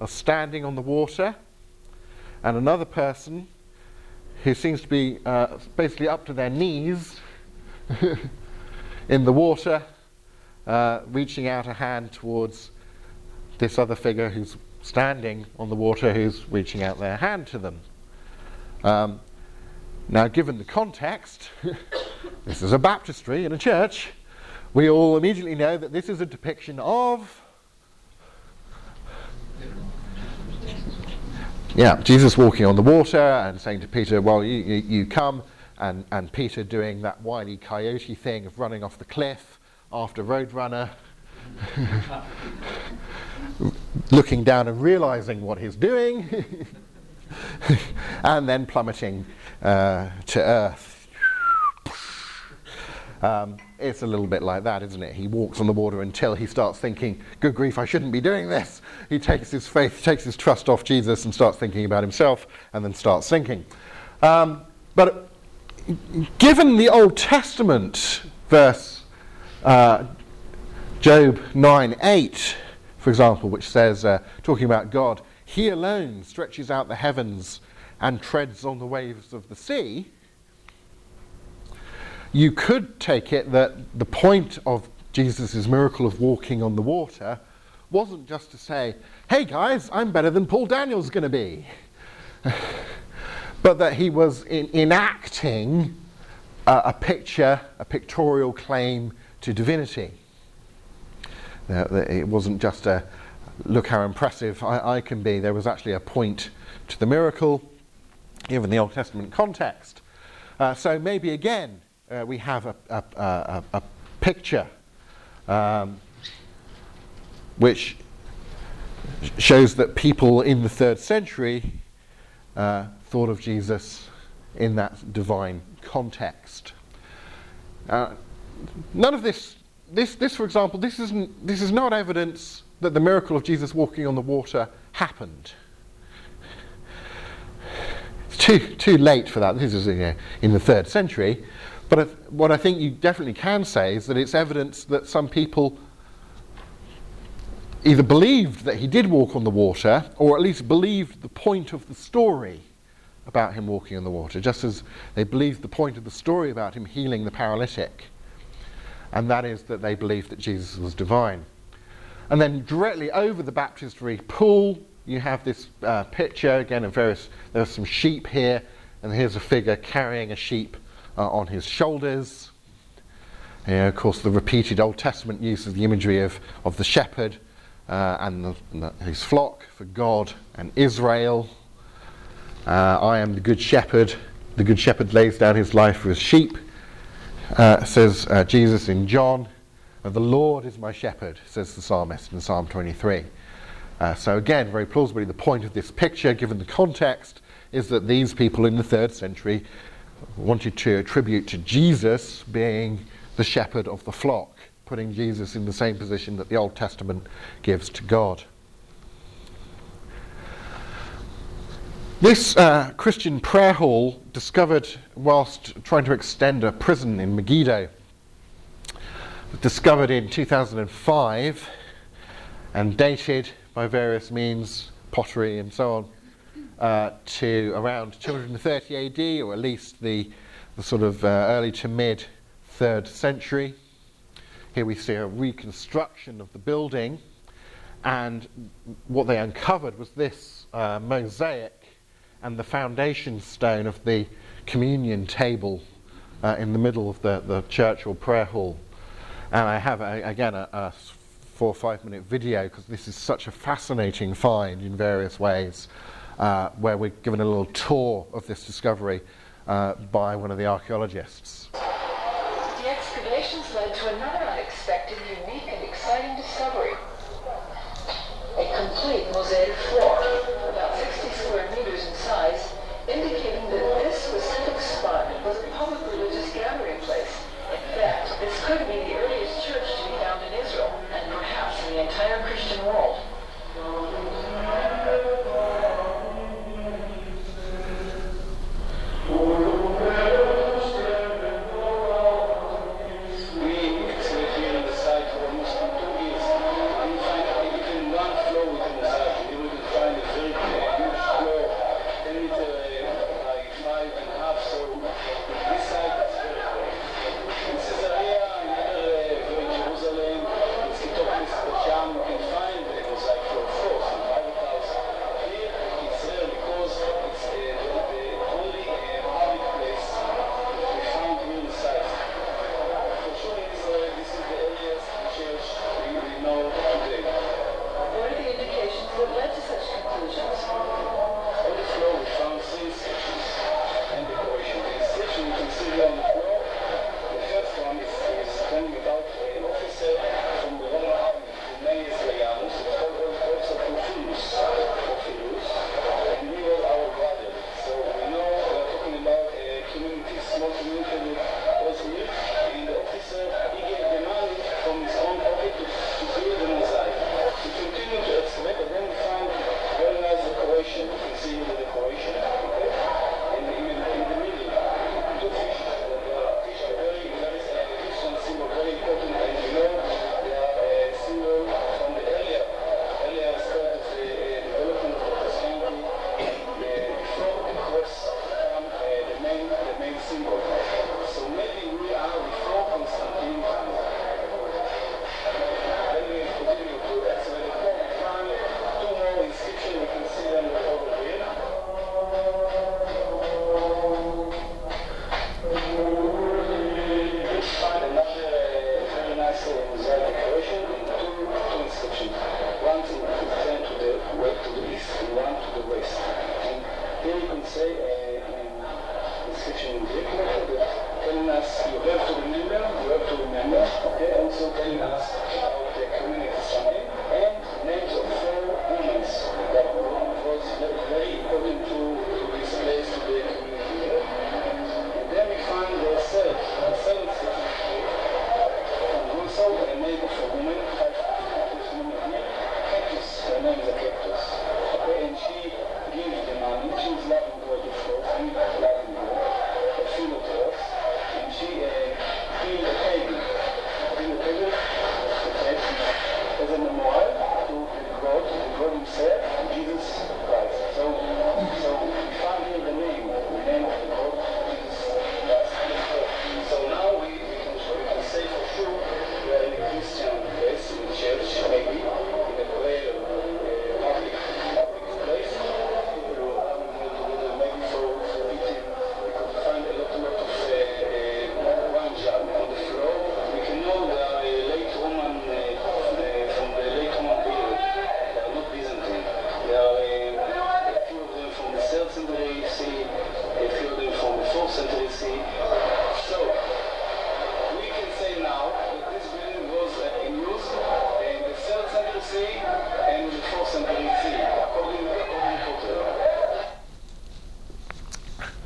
are standing on the water, and another person who seems to be uh, basically up to their knees in the water, uh, reaching out a hand towards this other figure who's standing on the water, who's reaching out their hand to them. Um, now, given the context, this is a baptistry in a church, we all immediately know that this is a depiction of. Yeah, Jesus walking on the water and saying to Peter, Well, you, you, you come, and, and Peter doing that wily coyote thing of running off the cliff after Roadrunner, looking down and realizing what he's doing, and then plummeting uh, to earth. Um, it's a little bit like that, isn't it? He walks on the water until he starts thinking, good grief, I shouldn't be doing this. He takes his faith, takes his trust off Jesus and starts thinking about himself and then starts sinking. Um, but given the Old Testament verse, uh, Job 9 8, for example, which says, uh, talking about God, He alone stretches out the heavens and treads on the waves of the sea you could take it that the point of Jesus' miracle of walking on the water wasn't just to say, hey guys, I'm better than Paul Daniels going to be, but that he was in, enacting a, a, picture, a pictorial claim to divinity. It wasn't just a look how impressive I, I can be, there was actually a point to the miracle, given the Old Testament context. Uh, so maybe again, uh, we have a, a, a, a picture um, which shows that people in the third century uh, thought of Jesus in that divine context. Uh, none of this, this, this, for example, this, isn't, this is not evidence that the miracle of Jesus walking on the water happened. It's too, too late for that. This is you know, in the third century. But what I think you definitely can say is that it's evidence that some people either believed that he did walk on the water, or at least believed the point of the story about him walking on the water, just as they believed the point of the story about him healing the paralytic. And that is that they believed that Jesus was divine. And then directly over the baptistry pool, you have this uh, picture again of various, there are some sheep here, and here's a figure carrying a sheep uh, on his shoulders. Yeah, of course, the repeated Old Testament use of the imagery of, of the shepherd uh, and, the, and the, his flock for God and Israel. Uh, I am the good shepherd. The good shepherd lays down his life for his sheep, uh, says uh, Jesus in John. Uh, the Lord is my shepherd, says the psalmist in Psalm 23. so, again, very plausibly, the point of this picture, given the context, is that these people in the third century wanted to attribute to Jesus being the shepherd of the flock, putting Jesus in the same position that the Old Testament gives to God. This uh, Christian prayer hall, discovered whilst trying to extend a prison in Megiddo, discovered in 2005 and dated by various means, pottery and so on, uh, to around 230 AD, or at least the, the sort of uh, early to mid third century. Here we see a reconstruction of the building, and what they uncovered was this uh, mosaic and the foundation stone of the communion table uh, in the middle of the, the church or prayer hall. And I have, a, again, a, a four or five minute video because this is such a fascinating find in various ways, uh, where we're given a little tour of this discovery uh, by one of the archaeologists. The excavations led to another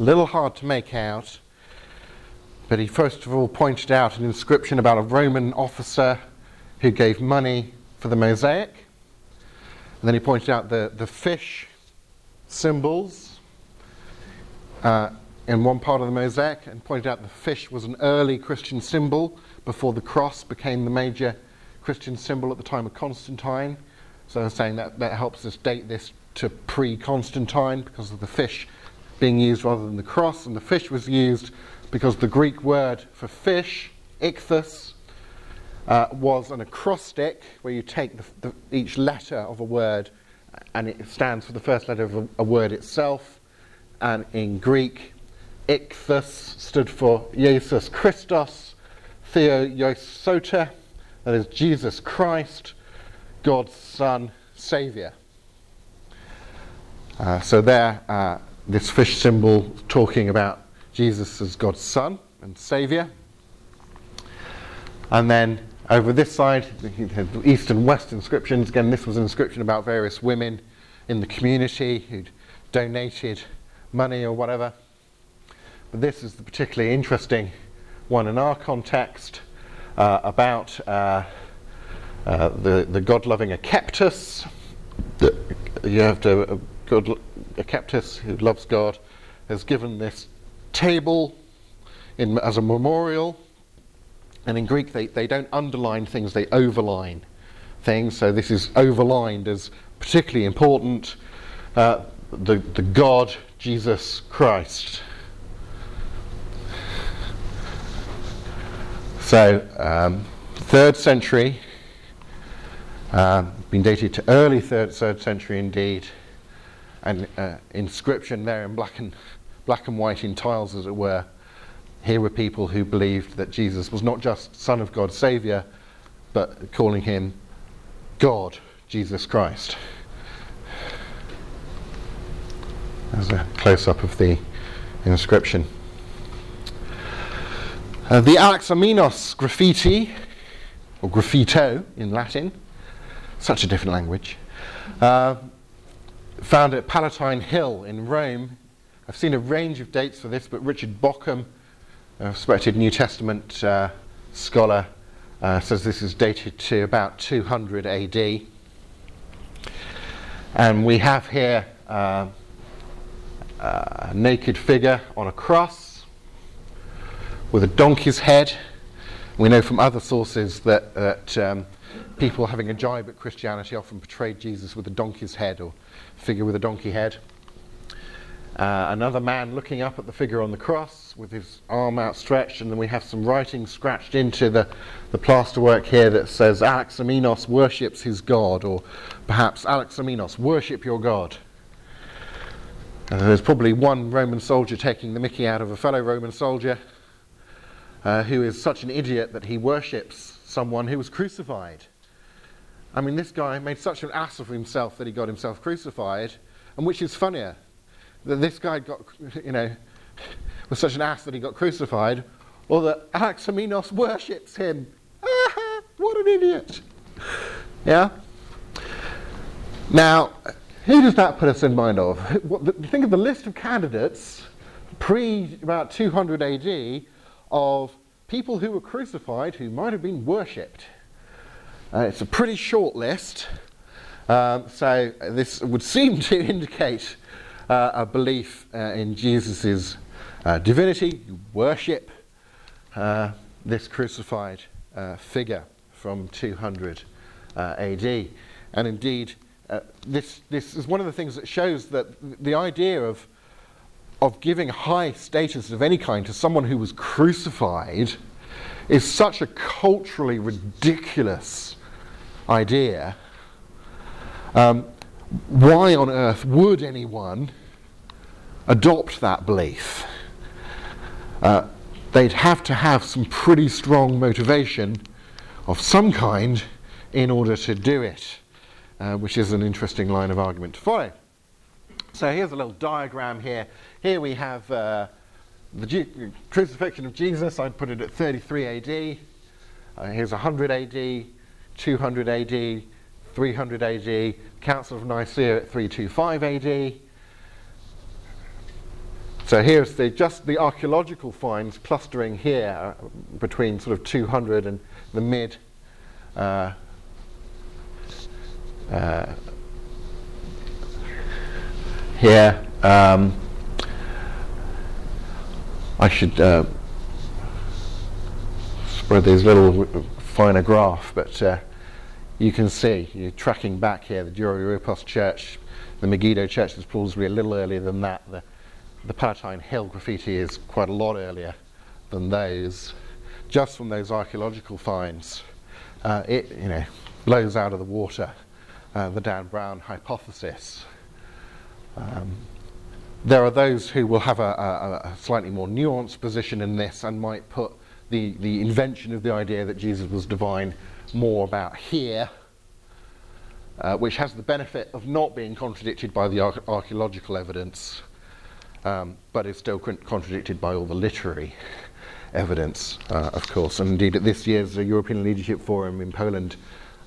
little hard to make out, but he first of all pointed out an inscription about a Roman officer who gave money for the mosaic. And then he pointed out the, the fish symbols uh, in one part of the mosaic and pointed out the fish was an early Christian symbol before the cross became the major Christian symbol at the time of Constantine. So saying that that helps us date this to pre Constantine because of the fish being used rather than the cross, and the fish was used because the Greek word for fish, ichthus, uh, was an acrostic where you take the, the, each letter of a word and it stands for the first letter of a, a word itself. And in Greek, ichthus stood for Jesus Christos, Theoiosota, that is Jesus Christ, God's Son, Saviour. Uh, so there, uh, this fish symbol talking about Jesus as God's Son and Saviour. And then over this side, the east and west inscriptions. Again, this was an inscription about various women in the community who'd donated money or whatever. But this is the particularly interesting one in our context uh, about uh, uh, the, the God loving Akeptous. You have to, uh, God, Akeptous, who loves God, has given this table in, as a memorial. And in Greek, they, they don't underline things, they overline things. So this is overlined as particularly important. Uh, the, the God, Jesus Christ. So, um, third century, uh, been dated to early third, third century indeed, and uh, inscription there in black and, black and white in tiles, as it were. Here were people who believed that Jesus was not just Son of God, Saviour, but calling him God, Jesus Christ. There's a close up of the inscription. Uh, the Alexamenos graffiti, or graffito in Latin, such a different language, uh, found at Palatine Hill in Rome. I've seen a range of dates for this, but Richard Bauckham, a respected New Testament uh, scholar, uh, says this is dated to about 200 AD. And we have here uh, a naked figure on a cross with a donkey's head. We know from other sources that, that um, people having a jibe at Christianity often portrayed Jesus with a donkey's head or figure with a donkey head. Uh, another man looking up at the figure on the cross with his arm outstretched, and then we have some writing scratched into the, the plasterwork here that says Alexamenos worships his God, or perhaps Alexamenos, worship your God. Uh, there's probably one Roman soldier taking the mickey out of a fellow Roman soldier uh, who is such an idiot that he worships someone who was crucified. I mean, this guy made such an ass of himself that he got himself crucified, and which is funnier, that this guy got, you know, was such an ass that he got crucified, or that Alexamenos worships him. Ah, what an idiot! Yeah? Now, who does that put us in mind of? Think of the list of candidates pre about 200 AD of people who were crucified who might have been worshipped. Uh, it's a pretty short list, um, so this would seem to indicate uh, a belief uh, in Jesus' uh, divinity, worship uh, this crucified uh, figure from 200 AD. And indeed, this, this is one of the things that shows that the idea of of giving high status of any kind to someone who was crucified is such a culturally ridiculous idea. Um, why on earth would anyone adopt that belief? Uh, they'd have to have some pretty strong motivation of some kind in order to do it, uh, which is an interesting line of argument to follow. So here's a little diagram here. Here we have uh, the crucifixion of Jesus. I'd put it at 33 AD. Uh, here's 100 AD, 200 AD, 300 AD, Council of Nicaea at 325 AD. So here's the, just the archaeological finds clustering here uh, between sort of 200 and the mid uh, uh, here. Um, I should uh, spread these little finer graph, but uh, you can see, you're tracking back here, the Dura-Europos Church, the Megiddo Church is probably a little earlier than that. The, the Palatine Hill graffiti is quite a lot earlier than those. Just from those archaeological finds, uh, it you know blows out of the water uh, the Dan Brown hypothesis. Um, there are those who will have a, a, a slightly more nuanced position in this and might put the, the invention of the idea that Jesus was divine more about here, uh, which has the benefit of not being contradicted by the arch- archaeological evidence, um, but is still con- contradicted by all the literary evidence, uh, of course. And indeed, at this year's uh, European Leadership Forum in Poland,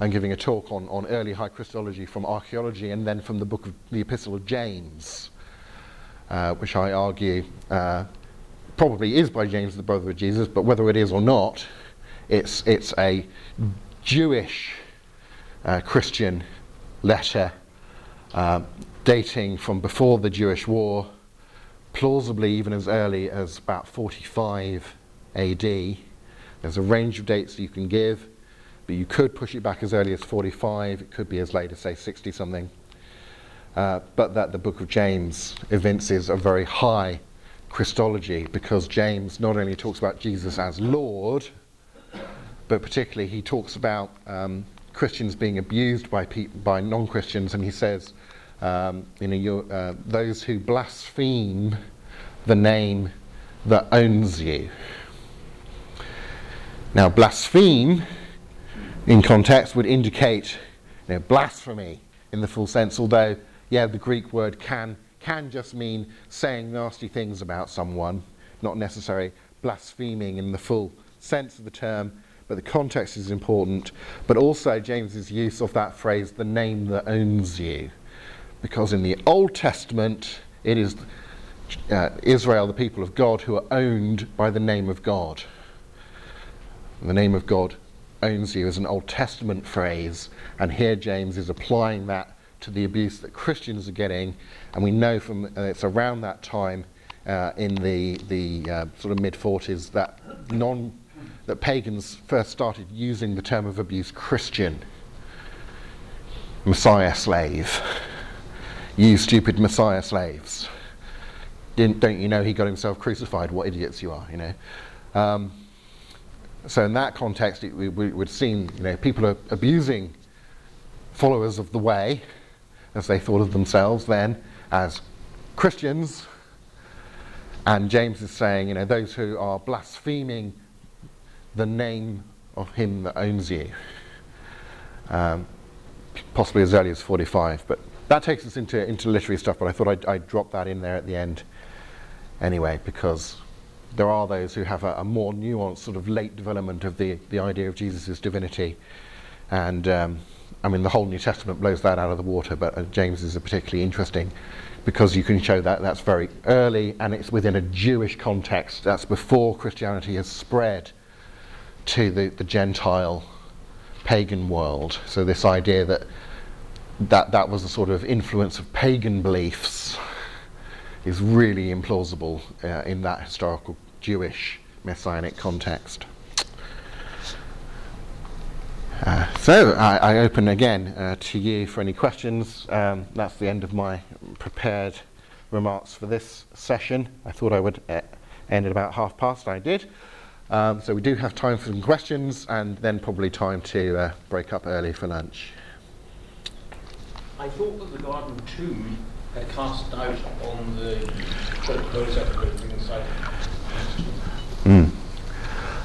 I'm giving a talk on, on early high Christology from archaeology and then from the book of the Epistle of James, uh, which I argue uh, probably is by James, the brother of Jesus, but whether it is or not, it's, it's a Jewish uh, Christian letter uh, dating from before the Jewish war, plausibly even as early as about 45 AD. There's a range of dates you can give, but you could push it back as early as 45, it could be as late as, say, 60 something. Uh, but that the book of James evinces a very high Christology because James not only talks about Jesus as Lord, but particularly he talks about um, Christians being abused by, pe- by non Christians, and he says, um, you know, uh, those who blaspheme the name that owns you. Now, blaspheme in context would indicate you know, blasphemy in the full sense, although, yeah, the Greek word can, can just mean saying nasty things about someone, not necessarily blaspheming in the full sense of the term, but the context is important. But also James's use of that phrase, the name that owns you, because in the Old Testament, it is uh, Israel, the people of God, who are owned by the name of God. The name of God owns you is an Old Testament phrase, and here James is applying that to the abuse that Christians are getting, and we know from uh, it's around that time uh, in the the uh, sort of mid 40s that non that pagans first started using the term of abuse Christian, Messiah slave, you stupid Messiah slaves. Didn't, don't you know he got himself crucified? What idiots you are, you know. Um, so in that context, it, we, would seem, you know, people are abusing followers of the way, as they thought of themselves then, as Christians. And James is saying, you know, those who are blaspheming the name of him that owns you. Um, possibly as early as 45. But that takes us into, into literary stuff, but I thought I'd, I'd drop that in there at the end anyway, because there are those who have a, a, more nuanced sort of late development of the, the idea of Jesus' divinity. And um, I mean, the whole New Testament blows that out of the water, but uh, James is particularly interesting because you can show that that's very early and it's within a Jewish context. That's before Christianity has spread to the, the Gentile pagan world. So, this idea that, that that was a sort of influence of pagan beliefs is really implausible uh, in that historical Jewish messianic context. Uh, so I, I, open again uh, to you for any questions. Um, that's the end of my prepared remarks for this session. I thought I would uh, end at about half past. I did. Um, so we do have time for some questions, and then probably time to uh, break up early for lunch. I thought that the garden tomb had cast doubt on the of being inside. Mm.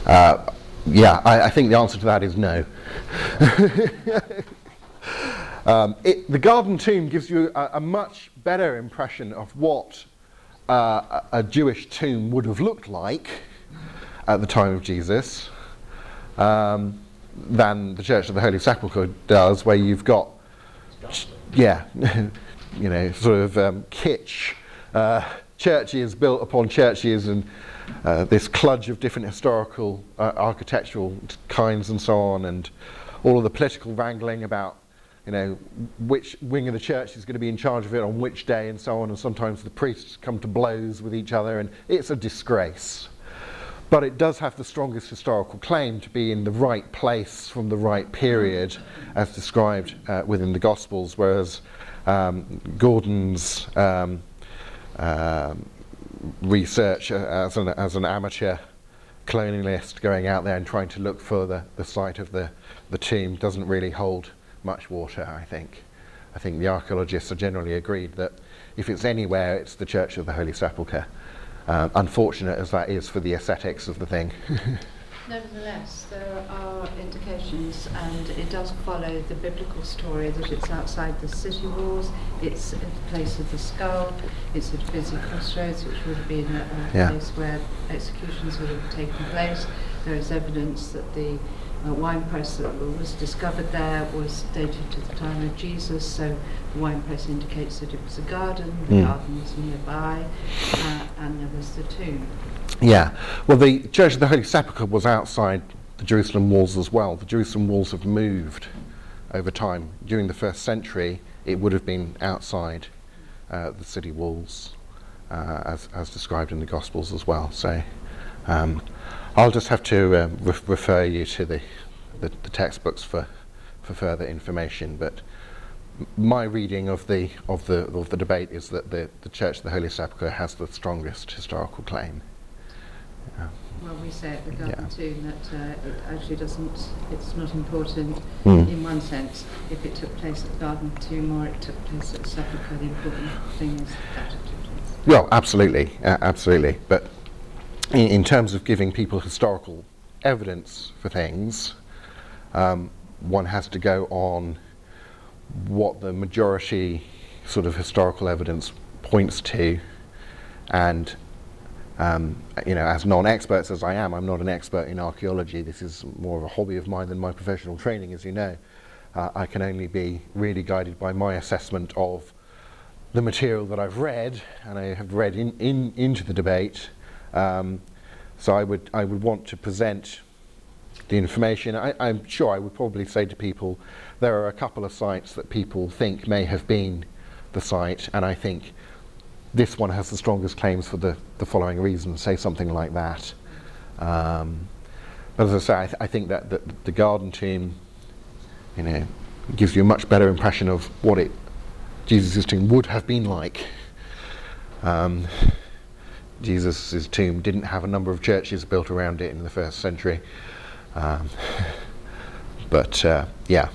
Uh, yeah, I, I, think the answer to that is no. um, it, the garden tomb gives you a, a much better impression of what uh, a, a Jewish tomb would have looked like at the time of Jesus um, than the Church of the Holy Sepulchre does, where you've got, yeah, you know, sort of um, kitsch uh, churches built upon churches and uh, this kludge of different historical uh, architectural kinds and so on, and all of the political wrangling about, you know, which wing of the church is going to be in charge of it on which day and so on, and sometimes the priests come to blows with each other, and it's a disgrace. But it does have the strongest historical claim to be in the right place from the right period, as described uh, within the Gospels, whereas um, Gordon's um, um, research uh, as an, as an amateur colonialist going out there and trying to look for the, the site of the, the tomb doesn't really hold much water, I think. I think the archaeologists are generally agreed that if it's anywhere, it's the Church of the Holy Sepulchre. Um, unfortunate as that is for the aesthetics of the thing. Nevertheless, there are indications, and it does follow the biblical story that it's outside the city walls, it's at the place of the skull, it's at a busy crossroads, which would have been a, a Yeah. place where executions would have taken place. There is evidence that the uh, wine press that was discovered there was dated to the time of Jesus, so the wine press indicates that it was a garden, the Mm. garden was nearby, uh, and there was the tomb. Yeah. Well, the Church of the Holy Sepulchre was outside the Jerusalem walls as well. The Jerusalem walls have moved over time. During the first century, it would have been outside uh, the city walls, uh, as, as described in the Gospels as well. So um, I'll just have to um, re- refer you to the, the, the textbooks for, for further information. But my reading of the, of the, of the debate is that the, the Church of the Holy Sepulchre has the strongest historical claim. Well, we say at the Garden Yeah. Tomb that uh, it actually doesn't, it's not important Mm. in one sense if it took place at the Garden Tomb or it took place at the Sepulchre. The important thing is that it took place. Well, absolutely, uh, absolutely. But in, in terms of giving people historical evidence for things, um, one has to go on what the majority sort of historical evidence points to, and um, you know, as non-experts as I am, I'm not an expert in archaeology. This is more of a hobby of mine than my professional training, as you know. Uh, I can only be really guided by my assessment of the material that I've read and I have read in, in, into the debate. Um, so I would, I would want to present the information. I, I'm sure I would probably say to people there are a couple of sites that people think may have been the site, and I think this one has the strongest claims for the, the following reasons, say something like that. Um, but as I say, I, th- I think that, that the garden tomb, you know, gives you a much better impression of what it Jesus' tomb would have been like. Um, Jesus' tomb didn't have a number of churches built around it in the first century. Um, but uh, yeah,